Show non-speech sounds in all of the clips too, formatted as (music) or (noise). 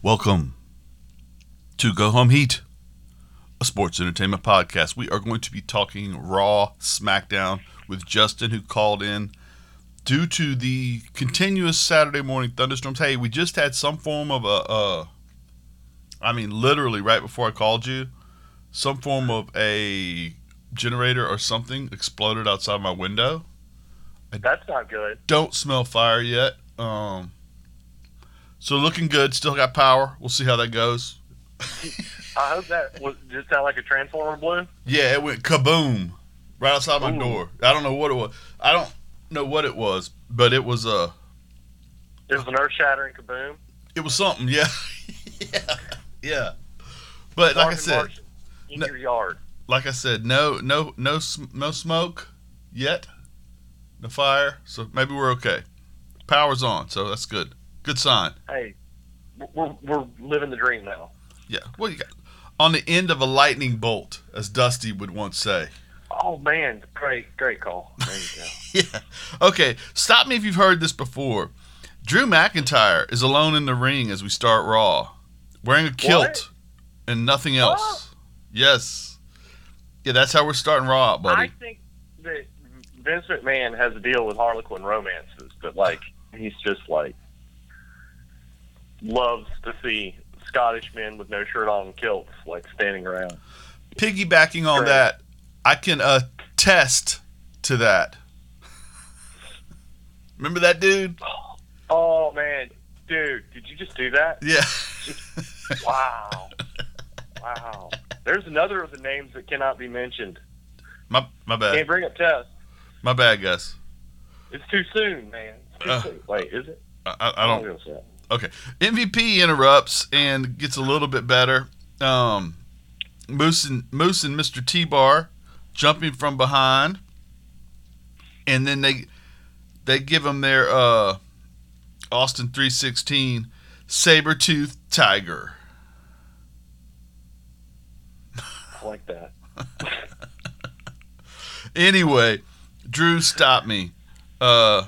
Welcome to Go Home Heat, a sports entertainment podcast. We are going to be talking Raw SmackDown with Justin, who called in due to the continuous Saturday morning thunderstorms. Hey, we just had some form of a, uh, I mean, literally right before I called you, some form of a generator or something exploded outside my window. That's not good. Don't smell fire yet. Um, so looking good. Still got power. We'll see how that goes. I hope that was just sound like a transformer blew. Yeah, it went kaboom right outside my Ooh. door. I don't know what it was. I don't know what it was, but it was uh It was an earth shattering kaboom. it was something. Yeah, (laughs) yeah, yeah. But like I said, in no- your yard. like I said, no, no, no, no smoke yet. No fire, so maybe we're okay. Power's on, so that's good. Good sign. Hey, we're we're living the dream now. Yeah. What you got? On the end of a lightning bolt, as Dusty would once say. Oh man, great great call. There you go. (laughs) Yeah. Okay. Stop me if you've heard this before. Drew McIntyre is alone in the ring as we start Raw, wearing a kilt What? and nothing else. Yes. Yeah, that's how we're starting Raw buddy. I think that Vince McMahon has a deal with Harlequin romances, but like he's just like loves to see Scottish men with no shirt on and kilts like standing around. Piggybacking on Great. that, I can attest to that. Remember that dude? Oh man, dude, did you just do that? Yeah. (laughs) Wow. wow. There's another of the names that cannot be mentioned. my my Can't bad. bring up Tess. My bad, guys. It's too soon, man. Too Uh, soon. Wait, is it? I, I, I don't. say it. Okay. MVP interrupts and gets a little bit better. Um, Moose and Moose and Mr. T Bar jumping from behind, and then they they give him their uh, Austin three sixteen saber tooth tiger. I like that. (laughs) Anyway, Drew stopped me. Uh,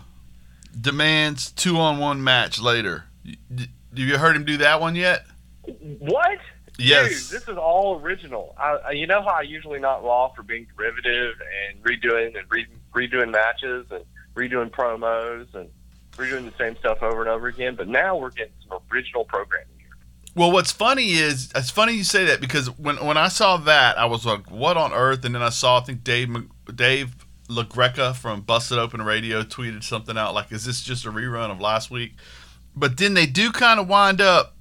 demands two on one match later. Have you heard him do that one yet? What? Yes. Dude, this is all original. I, you know how I usually not raw for being derivative and redoing and re, redoing matches and redoing promos and redoing the same stuff over and over again. But now we're getting some original programming here. Well, what's funny is it's funny you say that because when when I saw that, I was like, "What on earth?" And then I saw I think Dave Dave LaGreca from Busted Open Radio tweeted something out like, "Is this just a rerun of last week?" But then they do kind of wind up.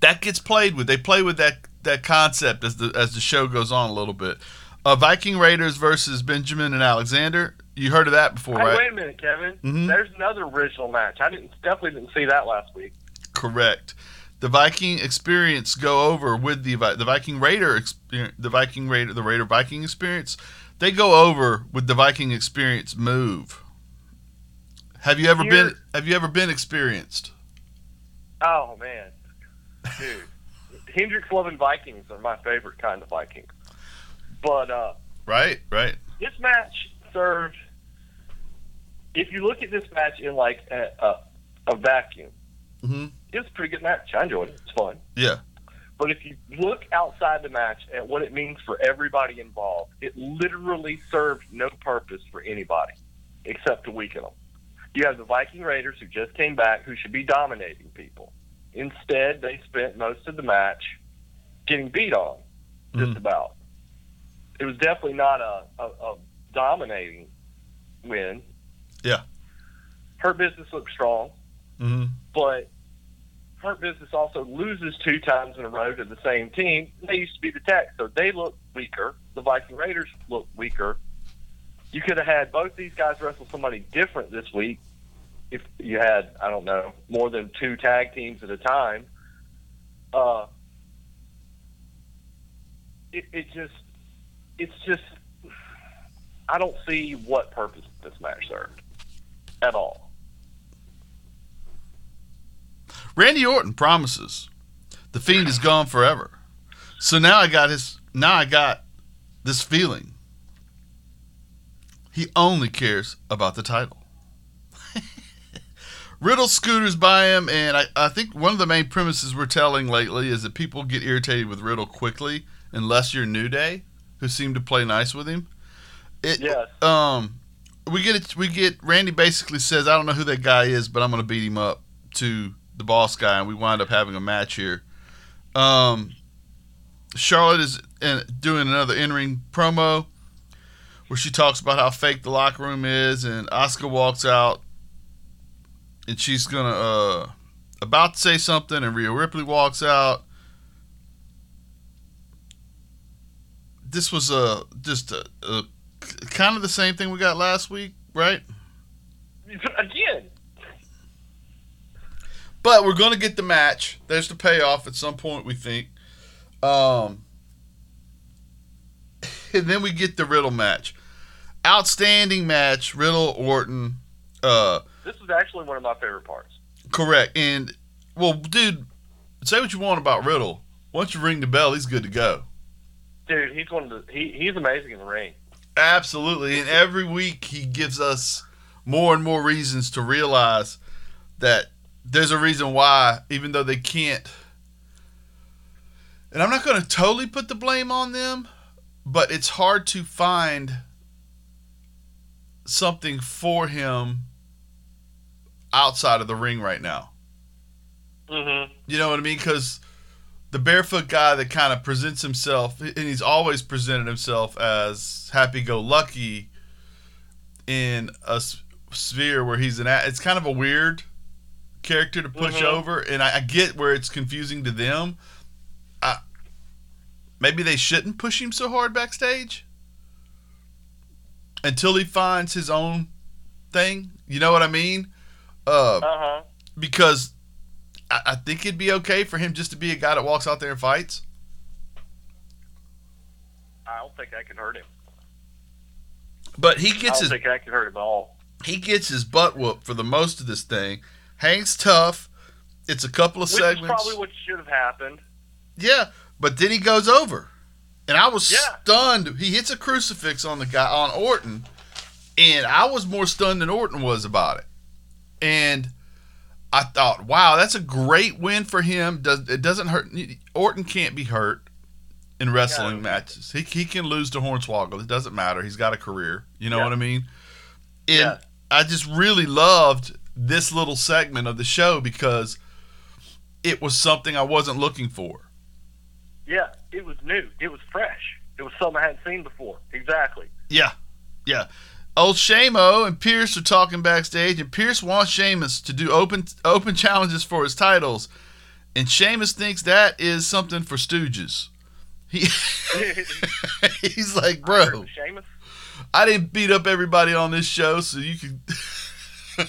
That gets played with. They play with that that concept as the as the show goes on a little bit. Uh, Viking Raiders versus Benjamin and Alexander. You heard of that before, Hey, right? wait a minute, Kevin. Mhm. There's another original match. I didn't definitely didn't see that last week. Correct. The Viking experience go over with the the Viking Raider experience, the Viking Raider the Raider Viking experience. They go over with the Viking experience move. Have you ever been Have you ever been experienced? Oh man, dude, (laughs) Hendrix loving Vikings are my favorite kind of Vikings. But uh, Right, right. this match served. If you look at this match in like a, a, a vacuum, hmm it was a pretty good match. I enjoyed it. It's fun. Yeah, But if you look outside the match at what it means for everybody involved, it literally served no purpose for anybody except to weaken them. You have the Viking Raiders who just came back who should be dominating people. Instead, they spent most of the match getting beat on, just Mhm. about. It was definitely not a, a, a dominating win. Yeah. Hurt Business looked strong hmm but Hurt Business also loses two times in a row to the same team. They used to be the Tech, so they look weaker. The Viking Raiders look weaker. You could have had both these guys wrestle somebody different this week if you had, I don't know, more than two tag teams at a time. Uh, it, it just, it's just, I don't see what purpose this match served at all. Randy Orton promises the Fiend is gone forever. So now I got his. Now I got this feeling. He only cares about the title. (laughs) Riddle scooters by him, and I, I think one of the main premises we're telling lately is that people get irritated with Riddle quickly unless you're New Day, who seem to play nice with him. It, Yes. Um, we get it. We get Randy basically says, "I don't know who that guy is, but I'm going to beat him up." To the boss guy, and we wind up having a match here. Um, Charlotte is in, doing another in-ring promo where she talks about how fake the locker room is, and Asuka walks out, and she's gonna uh about to say something, and Rhea Ripley walks out. This was a just a, a kind of the same thing we got last week, right? Again. But we're gonna get the match. There's the payoff at some point, we think. Um, and then we get the Riddle match. Outstanding match, Riddle Orton. Uh, This is actually one of my favorite parts. correct. And well, dude, say what you want about Riddle. Once you ring the bell, he's good to go. Dude, he's one of the he, he's amazing in the ring. Absolutely. And every week he gives us more and more reasons to realize that there's a reason why, even though they can't. And I'm not going to totally put the blame on them, but it's hard to find something for him outside of the ring right now. Mm-hmm. You know what I mean? Because the barefoot guy that kind of presents himself, and he's always presented himself as happy-go-lucky in a s- sphere where he's an. a- It's kind of a weird character to push Mhm. over, and I, I get where it's confusing to them. I, maybe they shouldn't push him so hard backstage until he finds his own thing. You know what I mean? Uh, Uh huh. because I, I think it'd be okay for him just to be a guy that walks out there and fights. I don't think I can hurt him. But he I gets don't his think that could hurt him at all. he gets his butt whooped for the most of this thing. Hangs tough. It's a couple of Which segments. is probably what should have happened. yeah, but then he goes over, and I was Yeah. stunned. He hits a crucifix on the guy on Orton, and I was more stunned than Orton was about it. And I thought, wow, that's a great win for him. Does it doesn't hurt? Orton can't be hurt in wrestling No. matches. He he can lose to Hornswoggle. It doesn't matter. He's got a career. You know Yeah. what I mean? And Yeah. I just really loved this little segment of the show because it was something I wasn't looking for. Yeah, it was new. It was fresh. It was something I hadn't seen before. Exactly. Yeah, yeah. Old Sheamus and Priest are talking backstage, and Priest wants Sheamus to do open open challenges for his titles, and Sheamus thinks that is something for Stooges. He (laughs) he's like, bro, Sheamus. I didn't beat up everybody on this show, so you can (laughs)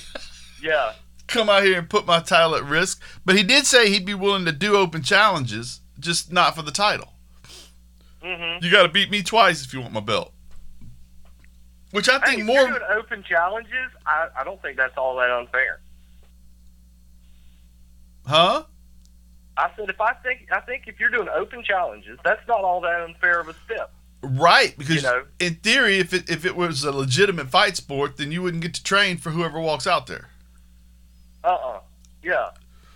Yeah. come out here and put my title at risk. But he did say he'd be willing to do open challenges, just not for the title. Mm-hmm. You got to beat me twice if you want my belt. Which I think if more. doing open challenges, I, I don't think that's all that unfair. Huh? I said if I think I think if you're doing open challenges, that's not all that unfair of a step. Right, because You know. in theory, if it if it was a legitimate fight sport, then you wouldn't get to train for whoever walks out there. Uh uh Yeah.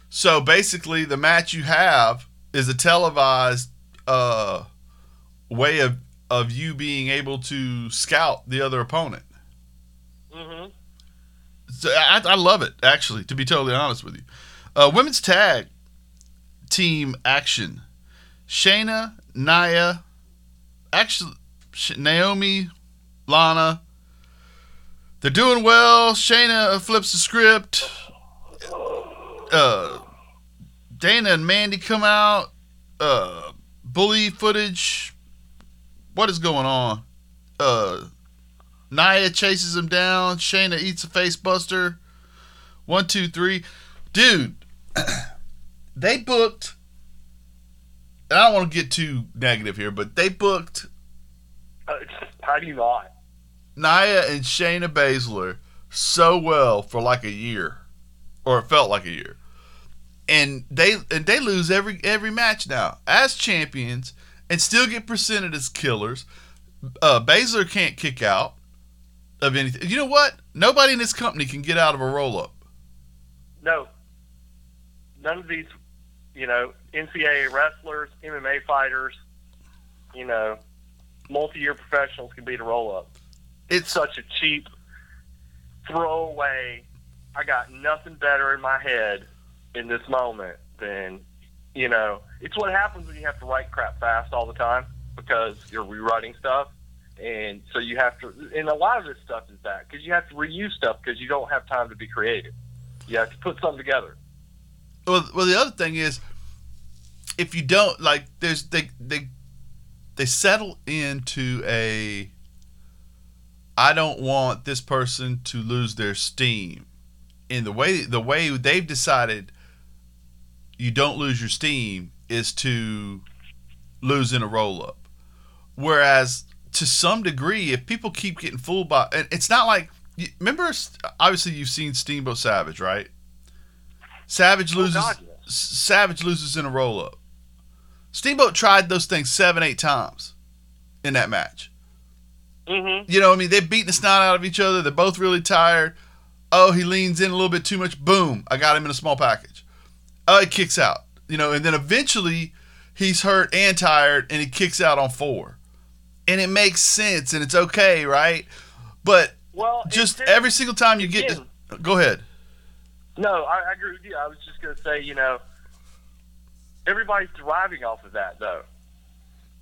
So basically, the match you have is a televised uh, way of of you being able to scout the other opponent. Mm-hmm. So I, I love it, actually, to be totally honest with you. Uh, women's tag team action. Shayna, Nia, actually, Naomi, Lana. They're doing well. Shayna flips the script. Uh, Dana and Mandy come out. Uh, bully footage. What is going on? Uh, Nia chases him down. Shayna eats a face buster. One, two, three. Dude, (clears throat) they booked. And I don't want to get too negative here, but they booked Uh, (laughs) how do you not? Nia and Shayna Baszler so well for like a year, or it felt like a year, and they and they lose every every match now as champions and still get presented as killers. Uh, Baszler can't kick out of anything. You know what? Nobody in this company can get out of a roll up. no, none of these, you know, NCAA wrestlers, MMA fighters, you know, multi-year professionals can beat a roll-up. It's such a cheap throwaway. I got nothing better in my head in this moment then you know, it's what happens when you have to write crap fast all the time because you're rewriting stuff. And so you have to, and a lot of this stuff is that because you have to reuse stuff because you don't have time to be creative. You have to put something together. Well, well, the other thing is, if you don't like, there's they they they settle into a. I don't want this person to lose their steam, in the way the way they've decided. You don't lose your steam is to lose in a roll up, whereas to some degree, if people keep getting fooled by, and it's not like remember, obviously you've seen Steamboat Savage, right? Savage loses. Oh God. Savage loses in a roll up. Steamboat tried those things seven, eight times in that match. Mm-hmm. You know, I mean, they're beating the snot out of each other. They're both really tired. Oh, he leans in a little bit too much. Boom! I got him in a small package. Uh, oh, he kicks out. You know, and then eventually he's hurt and tired, and he kicks out on four and it makes sense and it's okay, right? But well, just every single time you get to, go ahead. No, I, I agree with you. I was just going to say, you know, everybody's deriving off of that though,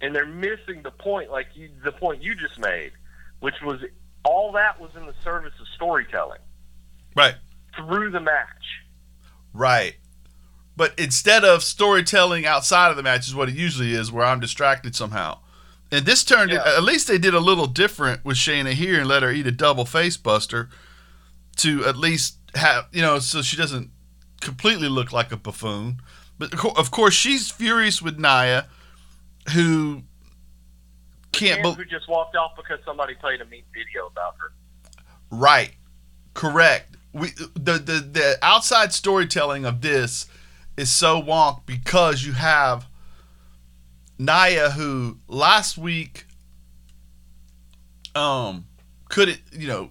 and they're missing the point, like you, the point you just made, which was all that was in the service of storytelling, right? Through the match, right. But instead of storytelling outside of the match is what it usually is, where I'm distracted somehow. And this turned yeah. at least they did a little different with Shayna here and let her eat a double face buster to at least have you know so she doesn't completely look like a buffoon. But of course she's furious with Nia, who can't. Be- who just walked off because somebody played a mean video about her. Right, correct. We the the the outside storytelling of this is so wonk because you have Nia, who last week um couldn't you know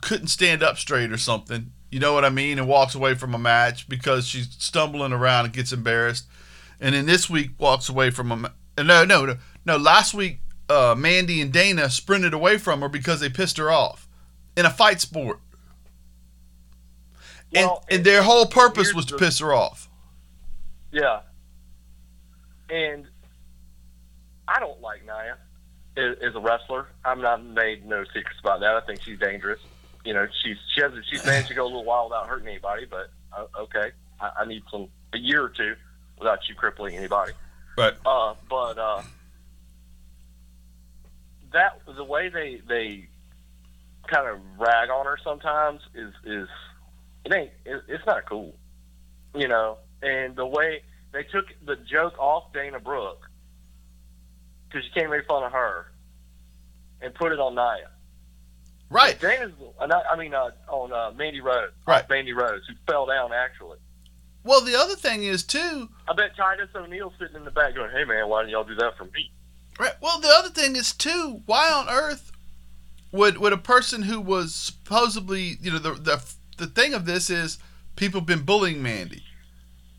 couldn't stand up straight or something, you know what I mean, and walks away from a match because she's stumbling around and gets embarrassed, and then this week walks away from a no no no no last week uh, Mandy and Dana sprinted away from her because they pissed her off in a fight sport. Well, and, and their whole purpose was to piss her off. Yeah. And I don't like Nia as, a wrestler. I'm not made no secrets about that. I think she's dangerous. You know, she's she has she's managed to go a little while without hurting anybody, but uh, okay, I, I need some a year or two without you crippling anybody. Right. Uh, but uh, that the way they they kind of rag on her sometimes is is it ain't it, it's not cool, you know. And the way they took the joke off Dana Brooke because you can't make fun of her and put it on Nia. Right. Dana's, I mean, uh, on uh, Mandy Rose. Right. Mandy Rose, who fell down actually. Well, the other thing is too. I bet Titus O'Neil sitting in the back going, "Hey man, why didn't y'all do that for me?" Right. Well, the other thing is too. Why on earth would would a person who was supposedly, you know, the the the thing of this is people have been bullying Mandy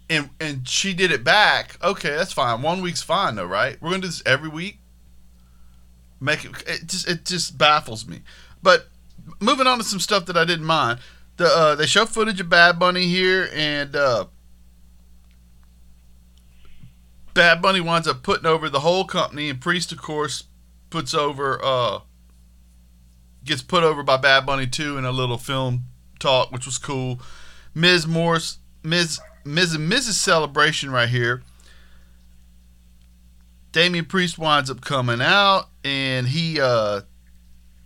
and and she did it back. Okay, that's fine. One week's fine though, right? We're gonna do this every week. Make it. It just it just baffles me. But moving on to some stuff that I didn't mind. The uh, they show footage of Bad Bunny here, and uh, Bad Bunny winds up putting over the whole company, and Priest, of course, puts over uh, gets put over by Bad Bunny too in a little film talk, which was cool. Ms. Morse, Ms. Miz and Mrs. Celebration right here. Damian Priest winds up coming out and he uh,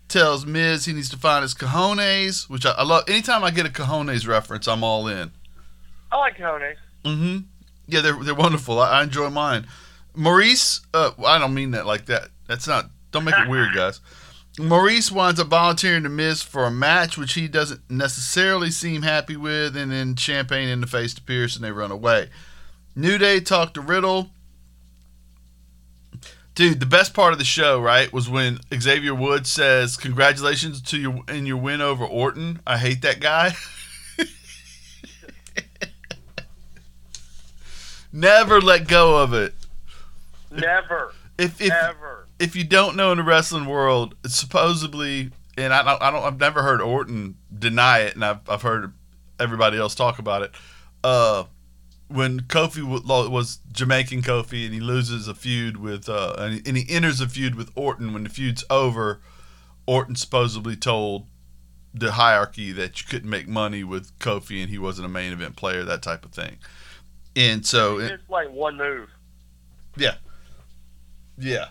tells Miz he needs to find his cojones, which I, I, love. Anytime I get a cojones reference, I'm all in. I like cojones. Mm-hmm. Yeah, they're they're wonderful. I, I enjoy mine. Maurice, uh, I don't mean that like that. That's not. Don't make it weird, guys. Maurice winds up volunteering to miss for a match, which he doesn't necessarily seem happy with, and then champagne in the face to Priest, and they run away. New Day talked to Riddle. Dude, the best part of the show, right, was when Xavier Woods says, "Congratulations to your in your win over Orton." I hate that guy. (laughs) Never let go of it. Never, If if ever. If you don't know in the wrestling world, supposedly, and I don't, I don't, I've never heard Orton deny it, and I've, I've heard everybody else talk about it. Uh, when Kofi was Jamaican Kofi, and he loses a feud with, uh, and he, and he enters a feud with Orton. When the feud's over, Orton supposedly told the hierarchy that you couldn't make money with Kofi, and he wasn't a main event player, that type of thing. And so, It's like one move. Yeah. Yeah.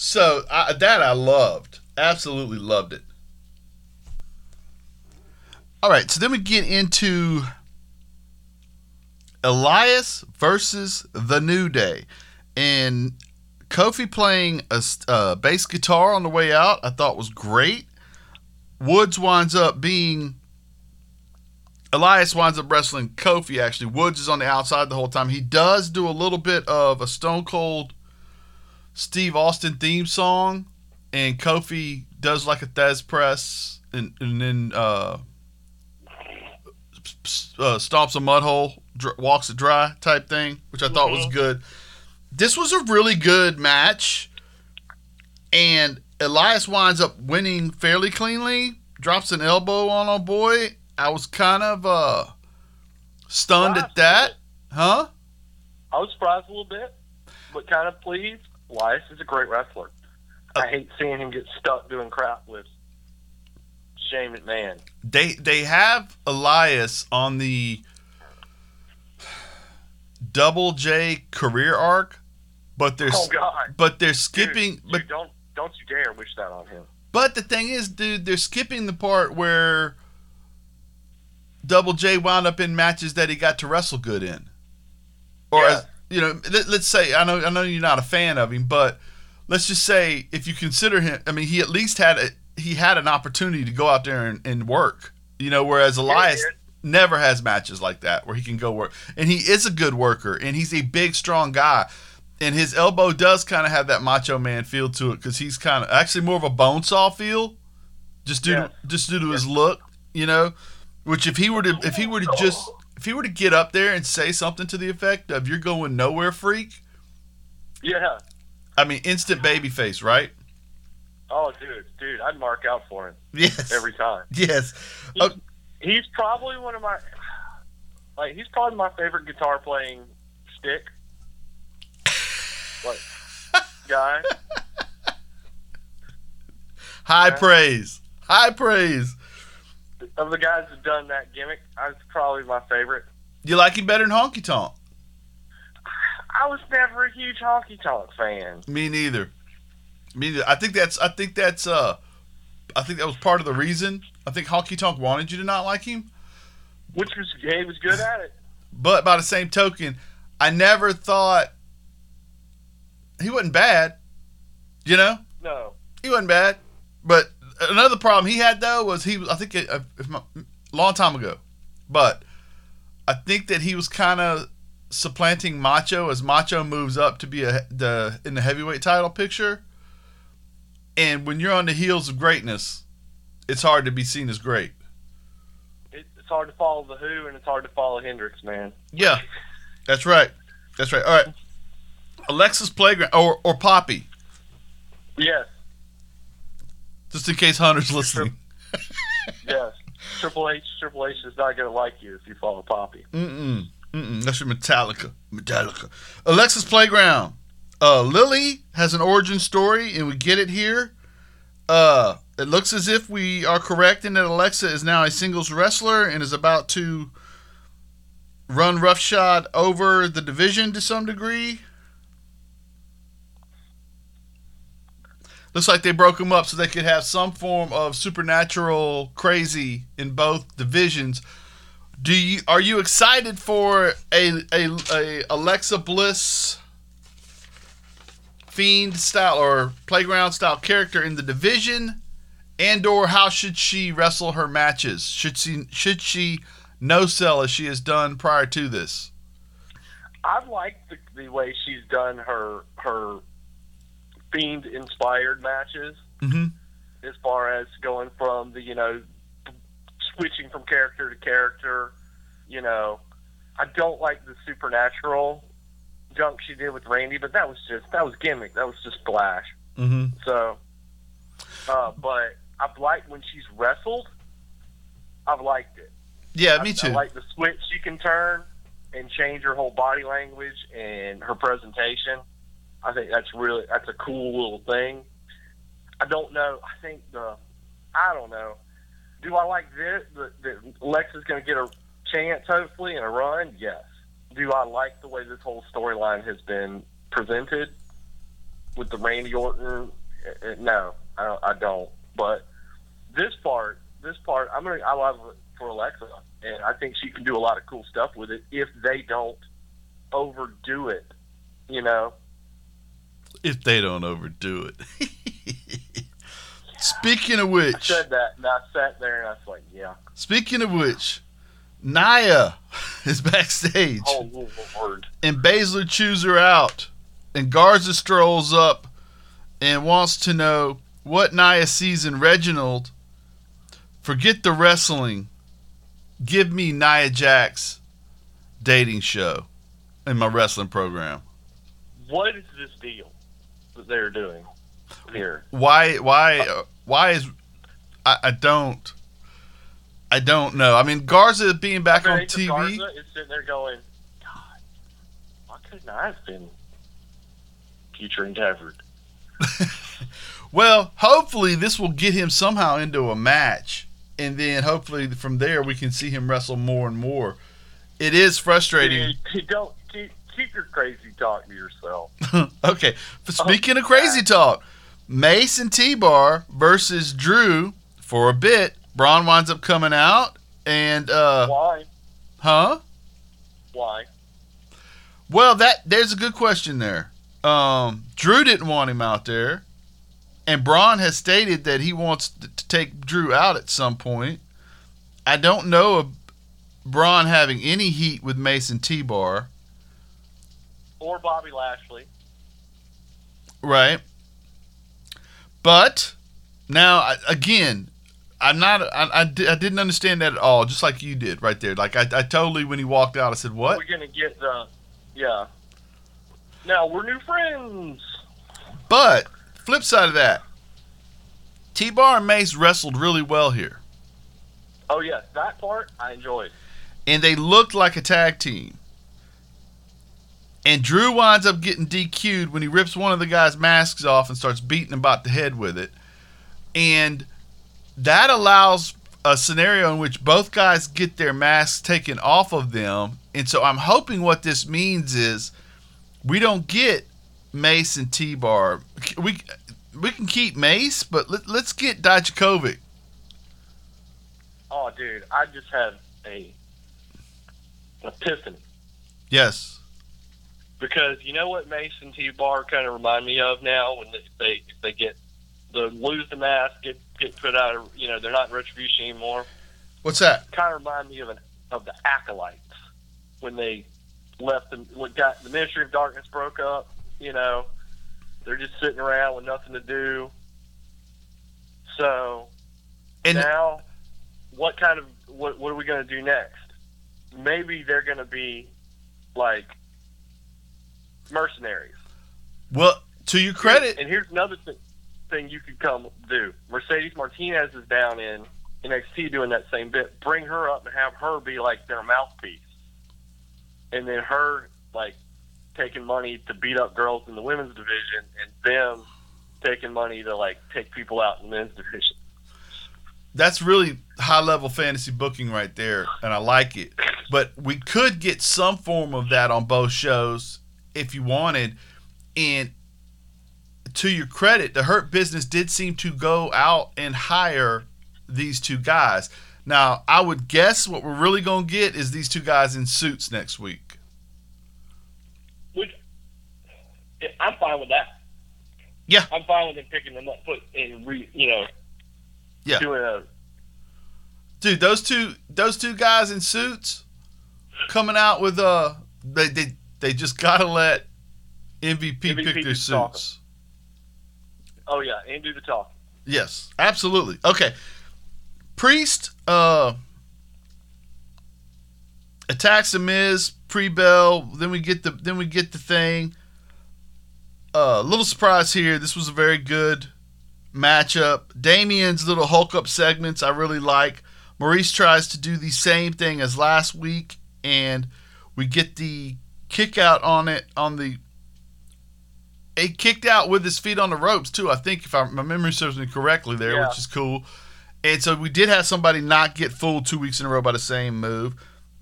So I, that I loved, absolutely loved it. All right, so then we get into Elias versus the New Day, and Kofi playing a, uh, bass guitar on the way out. I thought was great. Woods winds up being Elias winds up wrestling Kofi. Actually, Woods is on the outside the whole time. He does do a little bit of a Stone Cold Steve Austin theme song, and Kofi does like a Thesz press, and and then uh, uh, stomps a mud hole, dr- walks it dry type thing, which I thought was Mhm. good. This was a really good match, and Elias winds up winning fairly cleanly. Drops an elbow on a boy. I was kind of uh, stunned at that, huh? I was surprised a little bit, but kind of pleased. Elias is a great wrestler. Uh, I hate seeing him get stuck doing crap with Shane McMahon. they they have Elias on the double J career arc, but they're Oh God! but they're skipping dude, but don't don't you dare wish that on him. but the thing is, dude, they're skipping the part where Double J wound up in matches that he got to wrestle good in. Or Yeah. as you know, let, let's say I know I know you're not a fan of him, but let's just say if you consider him, I mean, he at least had a he had an opportunity to go out there and, and work. You know, whereas Elias never has matches like that where he can go work, and he is a good worker, and he's a big, strong guy. And his elbow does kind of have that Macho Man feel to it because he's kind of actually more of a bone saw feel, just due Yes. to, just due to his look, you know. Which if he were to if he were to just if he were to get up there and say something to the effect of "You're going nowhere, freak," Yeah. I mean, instant baby face, right? Oh, dude, dude, I'd mark out for him Yes. every time. (laughs) yes. Oh, He's probably one of my like he's probably my favorite guitar playing stick like (laughs) guy. high Yeah. praise. High praise. Of the guys that done that gimmick, I was probably my favorite. You like him better than Honky Tonk? I was never a huge honky tonk fan. Me neither. Me neither. I think that's. I think that's. Uh, I think that was part of the reason. I think Honky Tonk wanted you to not like him. Which was he was good at it. But by the same token, I never thought he wasn't bad. You know, No. he wasn't bad. But another problem he had though was he was. I think a, if long time ago, but I think that he was kind of supplanting Macho as Macho moves up to be a the in the heavyweight title picture. And when you're on the heels of greatness, it's hard to be seen as great. It's hard to follow the Who and it's hard to follow Hendrix, man. Yeah, that's right. That's right. All right. Alexa's Playground or or Poppy, Yes, just in case Hunter's listening. (laughs) yes. Triple H, Triple H is not gonna like you if you follow Poppy. Mm-mm. Mm-mm. That's your Metallica. Metallica. Alexa's Playground. Uh, Lily has an origin story, and we get it here. Uh, it looks as if we are correct in that Alexa is now a singles wrestler and is about to run roughshod over the division to some degree. Looks like they broke them up so they could have some form of supernatural crazy in both divisions. Do you are you excited for a a, a Alexa Bliss fiend style or playground style character in the division, and or how should she wrestle her matches? Should she should she no sell as she has done prior to this? I've liked the, the way she's done her her fiend inspired matches Mm-hmm. as far as going from the you know switching from character to character you know I don't like the supernatural junk she did with Randy, but that was just that was gimmick. That was just flash. Mm-hmm. So, uh, but I've liked when she's wrestled. I've liked it. Yeah, me I, too. I like the switch she can turn and change her whole body language and her presentation. I think that's really that's a cool little thing. I don't know. I think the I don't know. Do I like this? That that Alexa's going to get a chance hopefully and a run? Yes. Do I like the way this whole storyline has been presented with the Randy Orton? Uh, uh, No, I don't, I don't. But this part, this part, I'm gonna I love it for Alexa, and I think she can do a lot of cool stuff with it if they don't overdo it. You know, if they don't overdo it. (laughs) Speaking of which, I said that, and I sat there and I was like, yeah. speaking of which, Nia (laughs) is backstage. Oh Lord. and Baszler chews her out. And Garza strolls up and wants to know what Nia sees in Reginald. Forget the wrestling. Give me Nia Jax dating show in my wrestling program. What is this deal they're doing here? Why? Why? uh, Why is? I, I don't. I don't know. I mean, Garza being back on TV. Garza is sitting there going, God, why couldn't I have been future endeavored? (laughs) Well, hopefully this will get him somehow into a match, and then hopefully from there we can see him wrestle more and more. It is frustrating. Dude, don't keep your crazy talk to yourself. (laughs) okay, speaking of crazy talk, Mace and T-Bar versus Drew for a bit. Braun winds up coming out, and uh, Why? huh? Why? Well, that there's a good question there. Um, Drew didn't want him out there, and Braun has stated that he wants to take Drew out at some point. I don't know of Braun having any heat with Mason T-Bar, Or Bobby Lashley? right? But now, again, I'm not. I, I, di- I didn't understand that at all. Just like you did right there. Like I, I totally when he walked out, I said, "What?" We're gonna get the yeah. Now we're new friends. But flip side of that, T Bar and Mace wrestled really well here, Oh yes, that part I enjoyed. and they looked like a tag team. And Drew winds up getting DQ'd when he rips one of the guy's masks off and starts beating him about the head with it. And that allows a scenario in which both guys get their masks taken off of them. And so I'm hoping what this means is we don't get Mace and T Bar. We we can keep Mace, but let, let's get Dijakovic. Oh dude, I just had a an epiphany. Yes. Because you know what Mason T Bar kind of remind me of now when they they, they get the lose the mask get get put out of you know they're not in retribution anymore. What's that? Kind of remind me of an of the acolytes when they left the when got the Ministry of Darkness broke up. You know, they're just sitting around with nothing to do. So And now, what kind of what what are we going to do next? Maybe they're going to be like mercenaries. well, to your credit, And here's another th- thing you could come do. Mercedes Martinez is down in NXT doing that same bit. Bring her up and have her be like their mouthpiece, and then her like taking money to beat up girls in the women's division, and them taking money to like take people out in the men's division. that's really high level fantasy booking right there, and I like it. But we could get some form of that on both shows if you wanted. And to your credit, the Hurt Business did seem to go out and hire these two guys. Now, I would guess what we're really going to get is these two guys in suits next week. Which I'm fine with that. Yeah. I'm fine with them picking them up, put and re, you know, Yeah. doing a Dude, those two those two guys in suits coming out with uh they they, they just got to let MVP, MVP pick their do the talking. suits. oh yeah, and do the talk. Yes, absolutely. Okay. Priest uh attacks the Miz pre bell. Then we get the then we get the thing. A uh, little surprise here. This was a very good matchup. Damien's little Hulk up segments I really like. Maurice tries to do the same thing as last week, and we get the kick out on it on the. he kicked out with his feet on the ropes too. I think if I, my memory serves me correctly there, Yeah. which is cool. And so we did have somebody not get fooled two weeks in a row by the same move.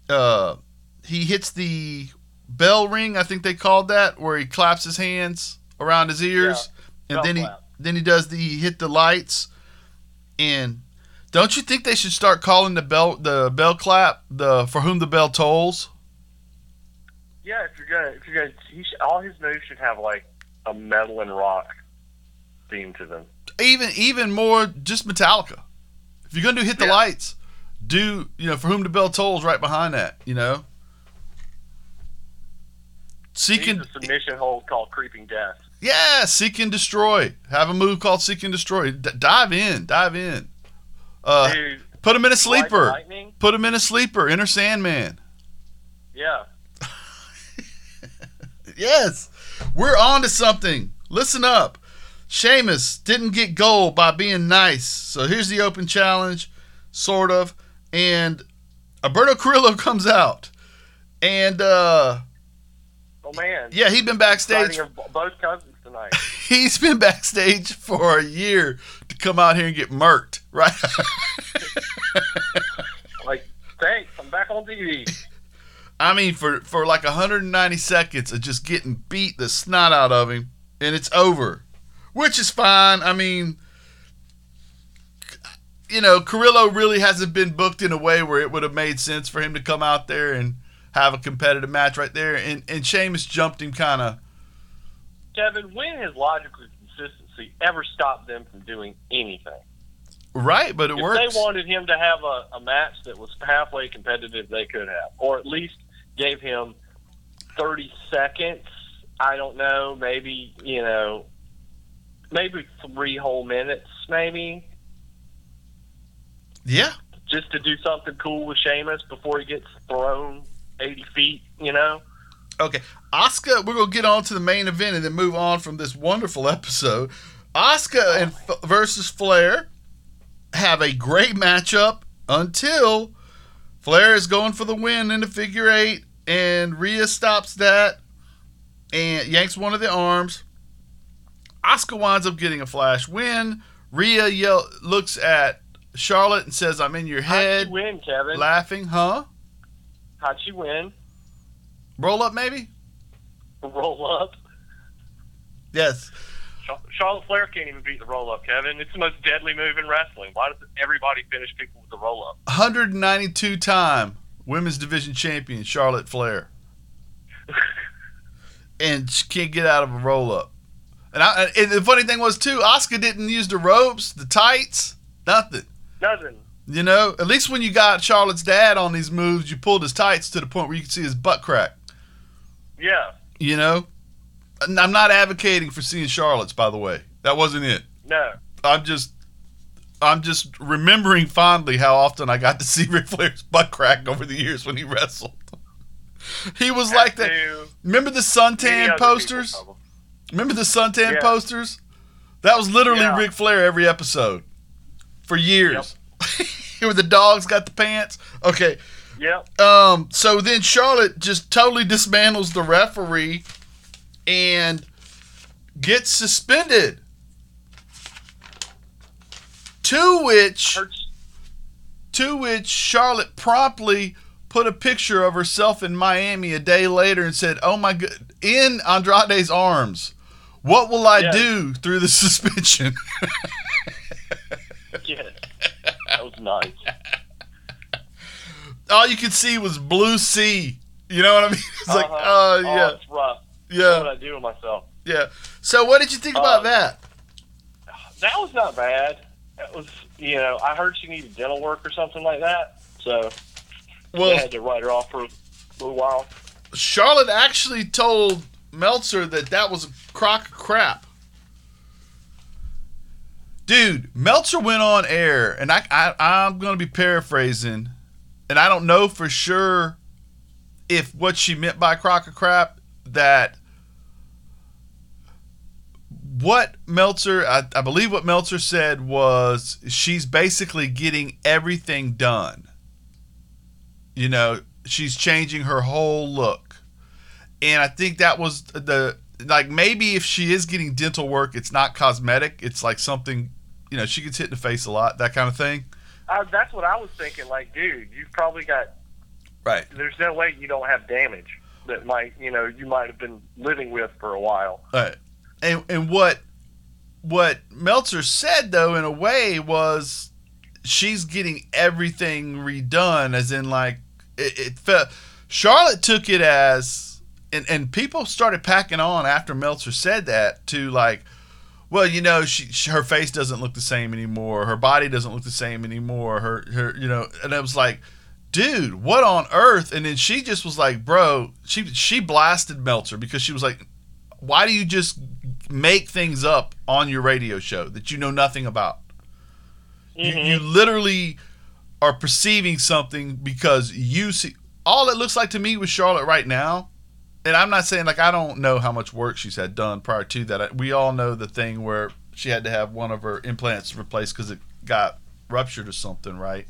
Uh, he hits the bell ring, I think they called that, where he claps his hands around his ears, and bell then he then he does the he hit the lights. And don't you think they should start calling the bell the bell clap the for whom the bell tolls? Yeah, if you're gonna, if you're gonna, he should, all his moves should have like a metal and rock theme to them. Even even more just Metallica. If you're gonna do hit the Yeah. lights, do you know for whom the bell tolls right behind that? You know. Seek and a submission hold called Creeping Death. yeah, seek and destroy. Have a move called seek and destroy. D- dive in, dive in. Uh, Dude, put him in a sleeper. Lightning? Put him in a sleeper. Enter Sandman. Yeah. Yes, we're on to something. Listen up. Sheamus didn't get gold by being nice. So here's the open challenge, sort of. And Humberto Carrillo (laughs) comes out. And uh Oh man. yeah, he's been backstage. Sighting of b- both cousins tonight. (laughs) He's been backstage for a year to come out here and get murked, right? (laughs) like, thanks, I'm back on TV. I mean, for for like 190 seconds of just getting beat the snot out of him, and it's over, which is fine. I mean, you know, Carrillo really hasn't been booked in a way where it would have made sense for him to come out there and have a competitive match right there, and and Sheamus jumped him kind of. Kevin, when has logical consistency ever stopped them from doing anything? Right, but it if works. they wanted him to have a, a match that was halfway competitive, they could have, or at least gave him 30 seconds. I don't know, maybe, you know, maybe three whole minutes, maybe, yeah, just to do something cool with Sheamus before he gets thrown 80 feet, you know? Okay, Asuka. We're gonna get on to the main event and then move on from this wonderful (laughs) episode. Asuka and F- versus Flair have a great matchup until Flair is going for the win in the figure eight, and Rhea stops that and yanks one of the arms. Asuka winds up getting a flash win. Rhea yell, looks at Charlotte and says, "I'm in your head." How'd head," she win, Kevin? laughing. Huh? How'd she win? Roll up, maybe. Roll up. Yes. Charlotte Flair can't even beat the roll up, Kevin. It's the most deadly move in wrestling. Why does everybody finish people with the roll up? 192 time women's division champion Charlotte Flair, and she can't get out of a roll up. And, I, and the funny thing was too, Asuka didn't use the ropes, the tights, nothing. Nothing. You know, at least when you got Charlotte's dad on these moves, you pulled his tights to the point where you could see his butt crack. Yeah. You know, I'm not advocating for seeing Charlotte's, by the way. That wasn't it. No. I'm just I'm just remembering fondly how often I got to see (laughs) Ric Flair's butt crack over the years when he wrestled. (laughs) he was like that. Remember the suntan posters? people. Remember the suntan Yeah. posters? That was literally Yeah. Ric Flair every episode for years. (laughs) Where the dogs got the pants. Okay. Yep. Um, so then Charlotte just totally dismantles the referee and gets suspended. To which to which Charlotte promptly put a picture of herself in Miami a day later and said, "Oh my god, in Andrade's arms. What will I Yes. do through the (laughs) suspension?" (laughs) Yes. That was nice. All you could see was blue sea. You know what I mean? (laughs) It's like, Uh-huh. oh yeah, it's rough. What yeah, would I do with myself? yeah. So what did you think about Uh, that? That was not bad. That was, you know, I heard she needed dental work or something like that. So they had to write her off for a little while. Charlotte actually told Meltzer that that was a crock of crap. Dude, Meltzer went on air, and I, I I'm going to be paraphrasing, and I don't know for sure if what she meant by crock of crap that what Meltzer, I, I believe what Meltzer said was she's basically getting everything done. You know, she's changing her whole look. And I think that was the, like, maybe if she is getting dental work, it's not cosmetic. It's like something, you know, she gets hit in the face a lot, that kind of thing. Uh, that's what I was thinking. Like, dude, you've probably got. Right. There's no way you don't have damage that might, you know, you might have been living with for a while. Right. And and what what Meltzer said though in a way was she's getting everything redone as in like it, it felt Charlotte took it as and and people started packing on after Meltzer said that to like well you know she, she her face doesn't look the same anymore. Her body doesn't look the same anymore. Her her you know and it was like dude what on earth? And then she just was like bro she she blasted Meltzer because she was like why do you just make things up on your radio show that you know nothing about? You, you literally are perceiving something because you see all it looks like to me with Charlotte right now. And I'm not saying like I don't know how much work she's had done prior to that. We all know the thing where she had to have one of her implants replaced because it got ruptured or something, right?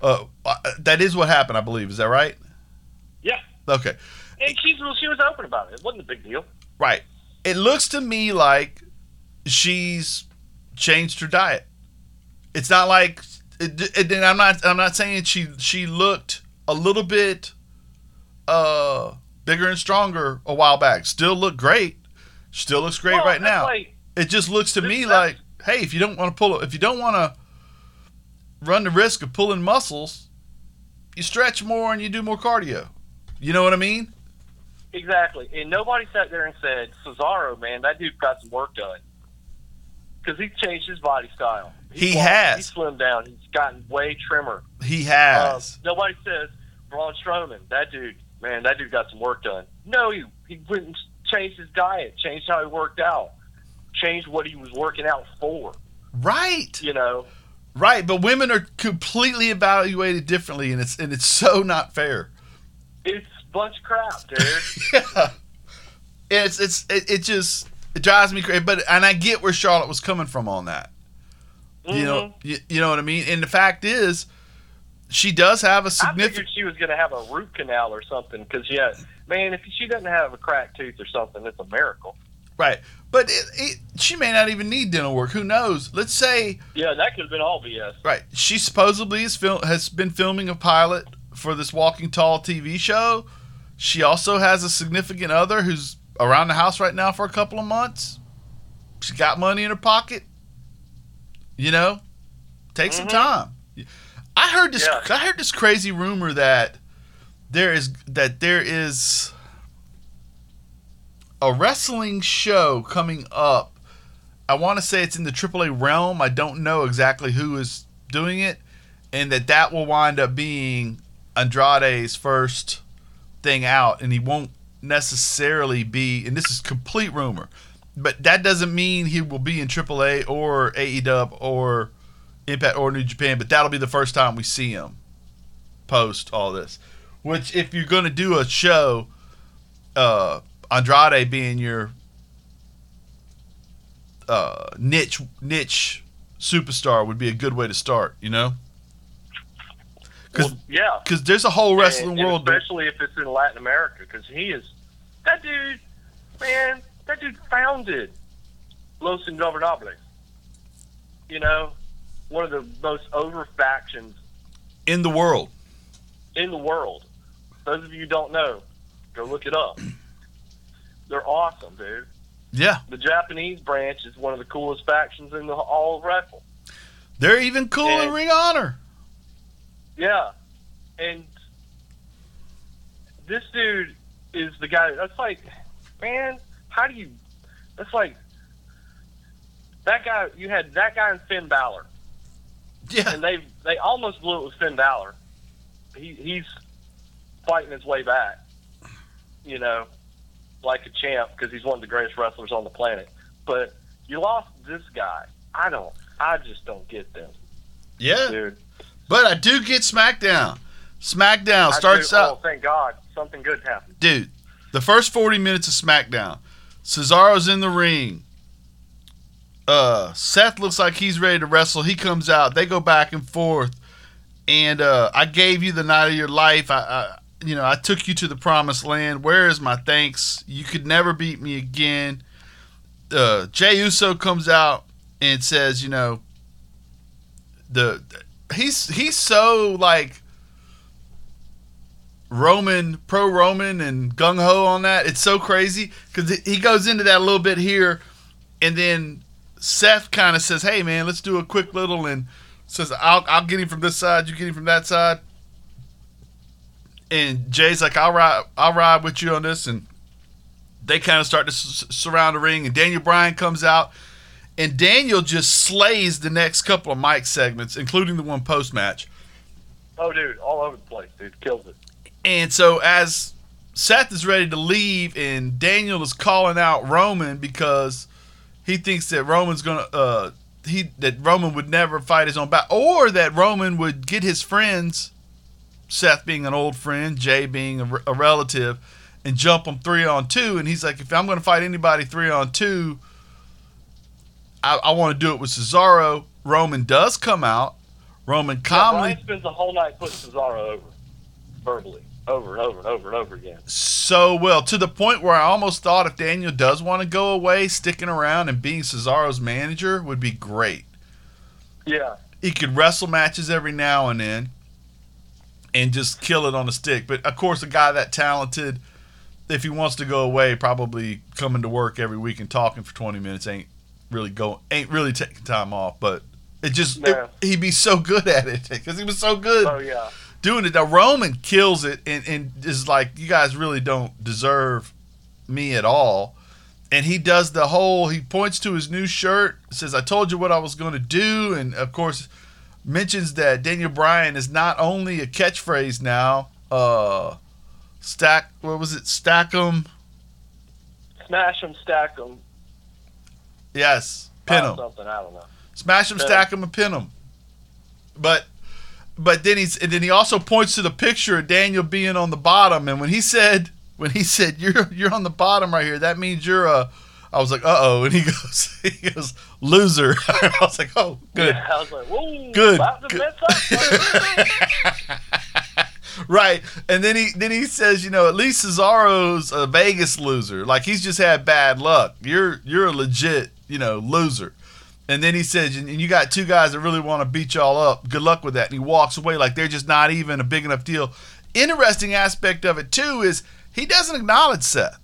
Uh, that is what happened, I believe. Is that right? Yeah. Okay. And she's she was open about it. It wasn't a big deal. Right. It looks to me like she's changed her diet. It's not like it, it, and I'm not I'm not saying she she looked a little bit uh bigger and stronger a while back. Still look great. Still looks great Well, right now. like- it just looks to me like, hey, if you don't want to pull if you don't want to run the risk of pulling muscles, you stretch more and you do more cardio. You know what I mean? Exactly. And nobody sat there and said, Cesaro, man, that dude got some work done. Because he changed his body style. He He's lost- has. He's slimmed down. He's gotten way trimmer. He Um, has. nobody says, Braun Strowman, that dude, man, that dude got some work done. No, he, he went and changed his diet, changed how he worked out, changed what he was working out for, right. you know. Right, but women are completely evaluated differently, and it's and it's so not fair. It's bunch of crap, dude. (laughs) yeah, it's it's it, it just it drives me crazy. But and I get where Charlotte was coming from on that. You know, Mhm. you, you know what I mean. And the fact is, she does have a significant. figured she was going to have a root canal or something because, yeah, man, if she doesn't have a cracked tooth or something, it's a miracle. Right, but it, it, she may not even need dental work. Who knows? Let's say Yeah, that could have been all BS. Right. She supposedly is fil- has been filming a pilot for this Walking Tall TV show. She also has a significant other who's around the house right now for a couple of months. She got money in her pocket. You know, take some Mhm. time. I heard this. Yeah. I heard this crazy rumor that there is that there is a wrestling show coming up. I want to say it's in the AAA realm. I don't know exactly who is doing it, and that that will wind up being Andrade's first thing out, and he won't necessarily be. And this is complete rumor, but that doesn't mean he will be in AAA or AEW or Impact or New Japan. But that'll be the first time we see him post all this. Which, if you're going to do a show, uh, Andrade being your uh, niche niche superstar would be a good way to start. You know, because Well, yeah. there's a whole wrestling And- and world. especially if it's in Latin America, because he is that dude. Man, that dude founded Los Ingobernables. You know, one of the most over factions in the world. in the world. Those of you who don't know, go look it up. (clears throat) They're awesome, dude. Yeah, The Japanese branch is one of the coolest factions in the all of wrestling. they're even cool in Ring Honor. Yeah, and this dude is the guy. That's like, man, how do you? That's like that guy. You had that guy and Finn Balor, Yeah, and they they almost blew it with Finn Balor. He he's fighting his way back, you know, like a champ because he's one of the greatest wrestlers on the planet. But you lost this guy. I don't. I just don't get them, yeah. dude. But I do get SmackDown. SmackDown I starts do- out. Oh, thank God, something good happened. dude, the first 40 minutes of SmackDown, Cesaro's in the ring. Uh, Seth looks like he's ready to wrestle. He comes out. They go back and forth. And uh, I gave you the night of your life. I, I, you know, I took you to the promised land. Where is my thanks? You could never beat me again. Uh, Jey Uso comes out and says, you know, the he's he's so like Roman, pro Roman, and gung ho on that. It's so crazy because he goes into that a little bit here, and then Seth kind of says, "Hey man, let's do a quick little," and says, "I'll I'll get him from this side, you get him from that side." And Jay's like, "I'll ride, I'll ride with you on this," and they kind of start to s- surround the ring, and Daniel Bryan comes out, and Daniel just slays the next couple of mic segments, including the one post match. Oh, dude, all over the place, dude, kills it. And so as Seth is ready to leave, and Daniel is calling out Roman because he thinks that Roman's gonna uh he that Roman would never fight his own battle, or that Roman would get his friends, Seth being an old friend, Jay being a, a relative, and jump them three on two. And he's like, if I'm gonna fight anybody three on two, I, I want to do it with Cesaro. Roman does come out. Roman Yeah, calmly Bryan spends the whole night putting Cesaro over, verbally, over and over and over and over again. so well to the point where I almost thought if Daniel does want to go away, sticking around and being Cesaro's manager would be great. Yeah, He could wrestle matches every now and then and just kill it on the stick. But of course, a guy that talented, if he wants to go away, probably coming to work every week and talking for 20 minutes ain't really going, ain't really taking time off. But it just, it- he'd be so good (laughs) at it because he was so good oh yeah. doing it. Now Roman kills it and, and is like, you guys really don't deserve me at all. And he does the whole. He points to his new shirt, says, "I told you what I was going to do," and of course, mentions that Daniel Bryan is not only a catchphrase now. Uh, stack. What was it? Stack 'em. Smash them, stack them, Yes. Pin 'em. something. I don't know. Smash them, Yeah. stack them, and pin them. But but then he's and then he also points to the picture of Daniel being on the bottom. And when he said when he said you're you're on the bottom right here, that means you're a. I was like, uh oh, and he goes (laughs) he goes loser. (laughs) I was like, oh, good. Yeah, I was like, whoa, Good, good. (laughs) right. And then he then he says, you know, at least Cesaro's a Vegas loser. Like he's just had bad luck. You're you're a legit, you know, loser. And then he says, and you got two guys that really want to beat y'all up. Good luck with that. And he walks away like they're just not even a big enough deal. Interesting aspect of it too is he doesn't acknowledge Seth.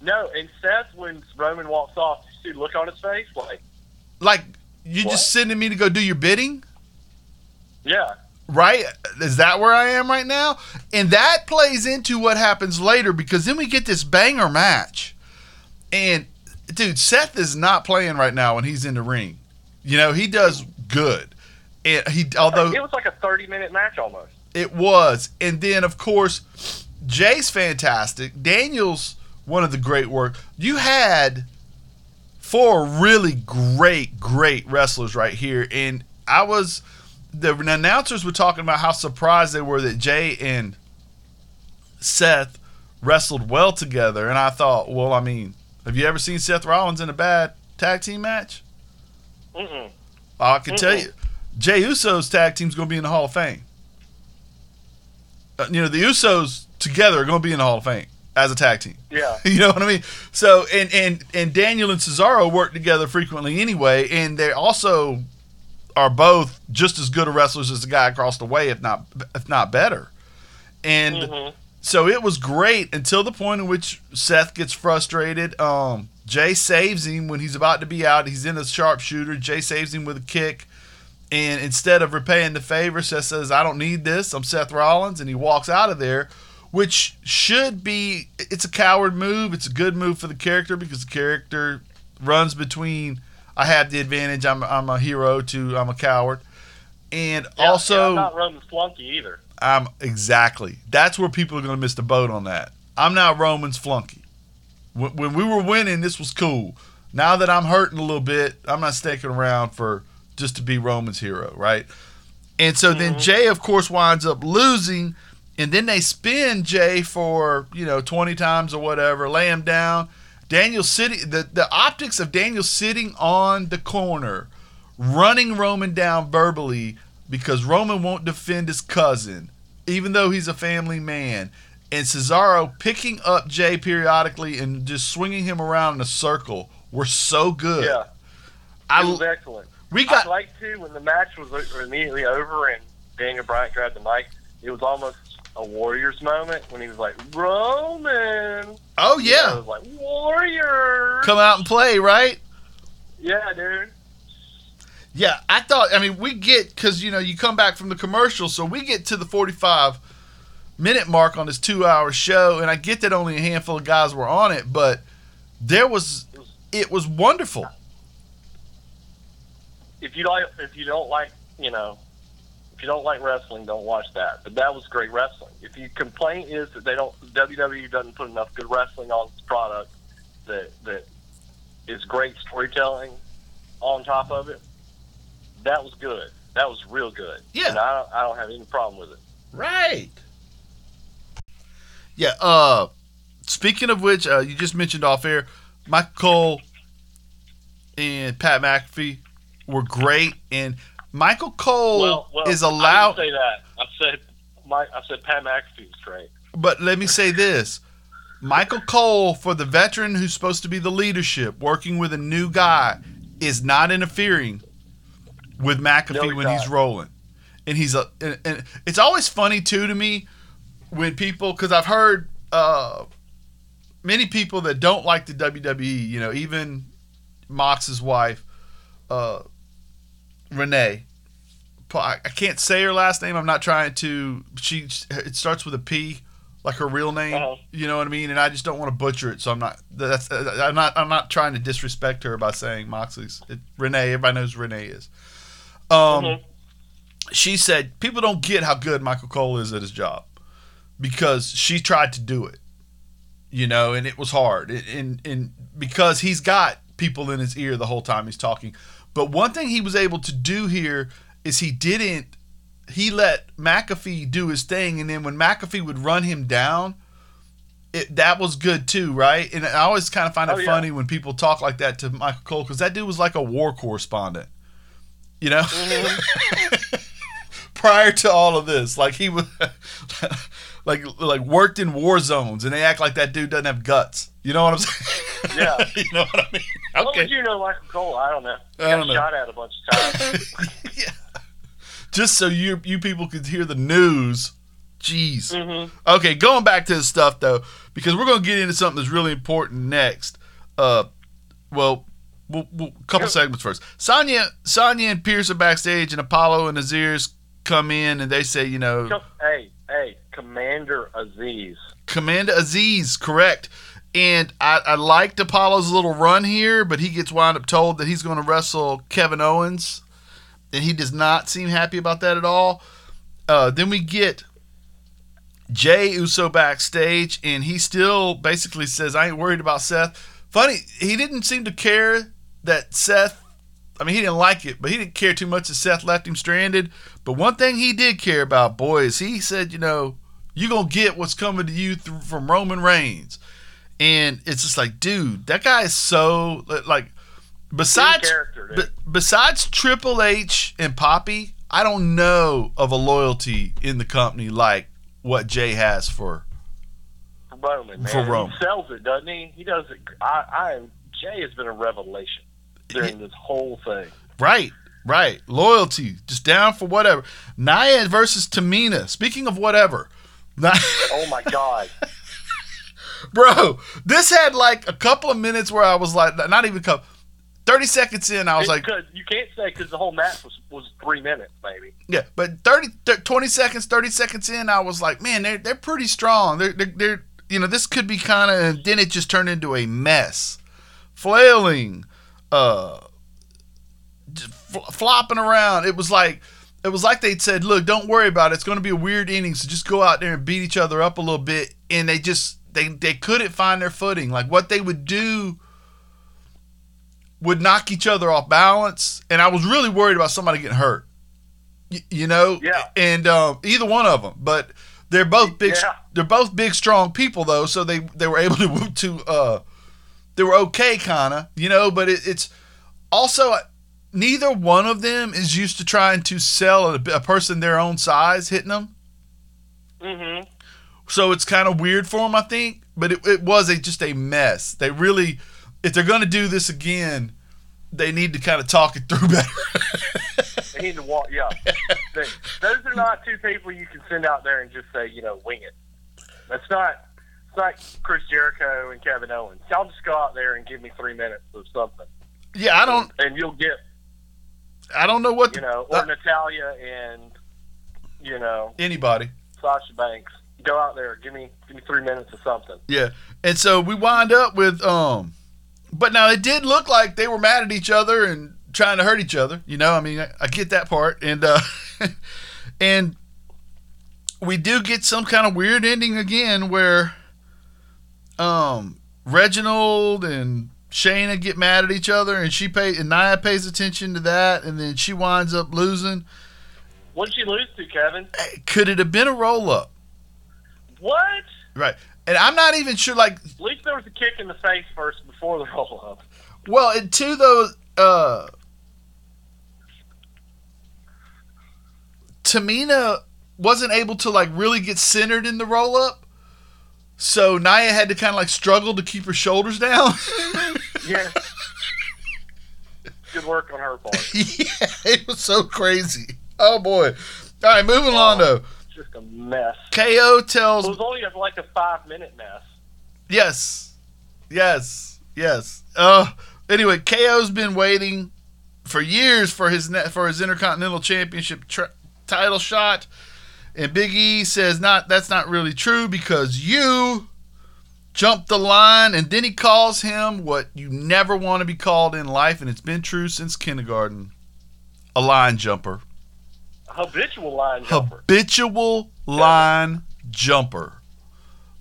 no, and Seth, when Roman walks off, you see the look on his face, like, Like you What? just sending me to go do your bidding. yeah, right? Is that where I am right now? And that plays into what happens later because then we get this banger match. And dude, Seth is not playing right now when he's in the ring. You know, he does good. And he although it was like a thirty-minute match almost. it was. And then of course, Jay's fantastic. Daniel's one of the great work. You had four really great, great wrestlers right here. And I was the announcers were talking about how surprised they were that Jay and Seth wrestled well together. And I thought, well, I mean, have you ever seen Seth Rollins in a bad tag team match? Mm-mm. I can tell Mm-mm. you, Jey Uso's tag team's going to be in the Hall of Fame. Uh, you know, the Usos together are going to be in the Hall of Fame as a tag team. Yeah, (laughs) You know what I mean? So, and and and Daniel and Cesaro work together frequently anyway, and they also are both just as good of wrestlers as the guy across the way, if not if not better. And Mhm. So it was great until the point in which Seth gets frustrated. Um, Jay saves him when he's about to be out. He's in a sharpshooter. Jay saves him with a kick. And instead of repaying the favor, Seth says, I don't need this. I'm Seth Rollins. And he walks out of there, which should be, it's a coward move. It's a good move for the character because the character runs between, I have the advantage, I'm, I'm a hero, to I'm a coward. And Yeah, also. yeah, I'm not Roman flunky either. I'm exactly. That's where people are going to miss the boat on that. I'm not Roman's flunky. When, when we were winning, this was cool. Now that I'm hurting a little bit, I'm not sticking around for just to be Roman's hero, right? And so then mm-hmm. Jay, of course, winds up losing, and then they spin Jay for you know twenty times or whatever, lay him down. Daniel sitting the the optics of Daniel sitting on the corner, running Roman down verbally because Roman won't defend his cousin, even though he's a family man. And Cesaro picking up Jay periodically and just swinging him around in a circle were so good. Yeah, I, it was excellent. we got I'd got like to when the match was immediately over and Daniel Bryan grabbed the mic. It was almost a Warriors moment when he was like Roman. oh You know, yeah, was like Warriors. come out and play right. Yeah, dude. Yeah, I thought. I mean, we get because you know you come back from the commercial, so we get to the forty-five minute mark on this two-hour show, and I get that only a handful of guys were on it, but there was it was wonderful. If you like, if you don't like, you know, if you don't like wrestling, don't watch that. But that was great wrestling. If your complaint is that they don't, WWE doesn't put enough good wrestling on its product, that that is great storytelling on top of it. That was good. That was real good. Yeah. and I don't, I don't have any problem with it. Right. Yeah. Uh, speaking of which, uh, you just mentioned off air, Michael Cole and Pat McAfee were great, and Michael Cole well, well, is I allowed. didn't say that. I said my, I said Pat McAfee was great. But let me say this. Michael Cole, for the veteran who's supposed to be the leadership, working with a new guy, is not interfering with McAfee when he's rolling. And he's a and, and it's always funny too to me when people because I've heard uh many people that don't like the WWE, you know, even Mox's wife, uh Renee. I I can't say her last name. I'm not trying to. She it starts with a P, like her real name. Uh-huh. You know what I mean? And I just don't want to butcher it, so I'm not. That's I'm not. I'm not trying to disrespect her by saying Moxley's it, Renee. Everybody knows Renee is. Um, Mhm. she said people don't get how good Michael Cole is at his job because she tried to do it, you know, and it was hard. And and, and because he's got people in his ear the whole time he's talking. But one thing he was able to do here is he didn't. He let McAfee do his thing, and then when McAfee would run him down, it that was good too, right? And I always kind of find it Oh, yeah. funny when people talk like that to Michael Cole because that dude was like a war correspondent, you know. (laughs) Prior to all of this, like he was, (laughs) like like worked in war zones, and they act like that dude doesn't have guts. You know what I'm saying? Yeah. (laughs) you know what I mean? What Okay. would you know, Michael Cole? I don't know. I don't know. shot at a bunch of times. yeah. Just so you you people could hear the news. Jeez. hmm Okay, going back to the stuff though, because we're gonna get into something that's really important next. Uh, well, we'll, we'll couple segments first. Sonya, Sonya and Pearce are backstage, and Apollo and Aziz come in, and they say, you know, Hey, hey, Commander Aziz. Commander Aziz, correct. And I, I liked Apollo's little run here, but he gets wound up told that he's going to wrestle Kevin Owens, and he does not seem happy about that at all. Uh, then we get Jey Uso backstage, and he still basically says, "I ain't worried about Seth." Funny, he didn't seem to care that Seth. I mean, he didn't like it, but he didn't care too much that Seth left him stranded. But one thing he did care about, boys, he said, you know, you gonna get what's coming to you through, from Roman Reigns, and it's just like, dude, that guy is so like. Besides, be- besides Triple H and Poppy, I don't know of a loyalty in the company like what Jay has for. Roman, man. For Roman. He sells it, doesn't he? He does it. I, I. Jay has been a revelation during this whole thing. Right, right. Loyalty, just down for whatever. Nia versus Tamina. Speaking of whatever, (laughs) Oh my God. bro, this had like a couple of minutes where I was like, not even couple. Thirty seconds in, I was like, Because you can't say because the whole match was was three minutes, maybe. Yeah, but 30, thir- 20 seconds, 30 seconds in, I was like, man, they're, they're pretty strong. They're, they're, they're you know, this could be kind of, and then it just turned into a mess. Flailing, uh, fl- flopping around. It was like, it was like they'd said, look, don't worry about it. It's going to be a weird inning, so just go out there and beat each other up a little bit. And they just, they, they couldn't find their footing. Like what they would do would knock each other off balance. And I was really worried about somebody getting hurt. y- you know. Yeah. And um, either one of them, but they're both big. Yeah. They're both big, strong people though, so they they were able to (laughs) to uh, they were okay, kind of, you know. But it, it's also neither one of them is used to trying to sell a, a person their own size hitting them. Mm-hmm. So it's kind of weird for them, I think. But it, it was a, just a mess. They really, if they're going to do this again, they need to kind of talk it through (laughs) better. They need to walk. Yeah, They- those are not two people you can send out there and just say, you know, wing it. That's not. Not Chris Jericho and Kevin Owens. Y'all just go out there and give me three minutes of something, yeah, I don't, and you'll get, I don't know what you know, or uh, Natalya and, you know, anybody. Sasha Banks. Go out there, give me, give me three minutes of something. Yeah, and so we wind up with um, but now it did look like they were mad at each other and trying to hurt each other. You know, I mean, I, I get that part, and uh, (laughs) and we do get some kind of weird ending again where um Reginald and Shayna get mad at each other, and she pay and Nia pays attention to that, and then she winds up losing. What did she lose to, Kevin? Could it have been a roll up? What? Right. And I'm not even sure, like, At least there was a kick in the face first before the (laughs) roll up. Well, and two those uh Tamina wasn't able to like really get centered in the roll up. So Nia had to kind of like struggle to keep her shoulders down. Yeah. Good work on her part. (laughs) yeah, it was so crazy. Oh boy. All right, moving on though. Just a mess. KO tells. It was only like a five minute mess. Yes. Yes. Yes. Uh anyway, KO's been waiting for years for his net, for his Intercontinental Championship tr- title shot. And Big E says not that's not really true because you jumped the line and then he calls him what you never want to be called in life and it's been true since kindergarten. A line jumper. Habitual line jumper. Habitual line jumper.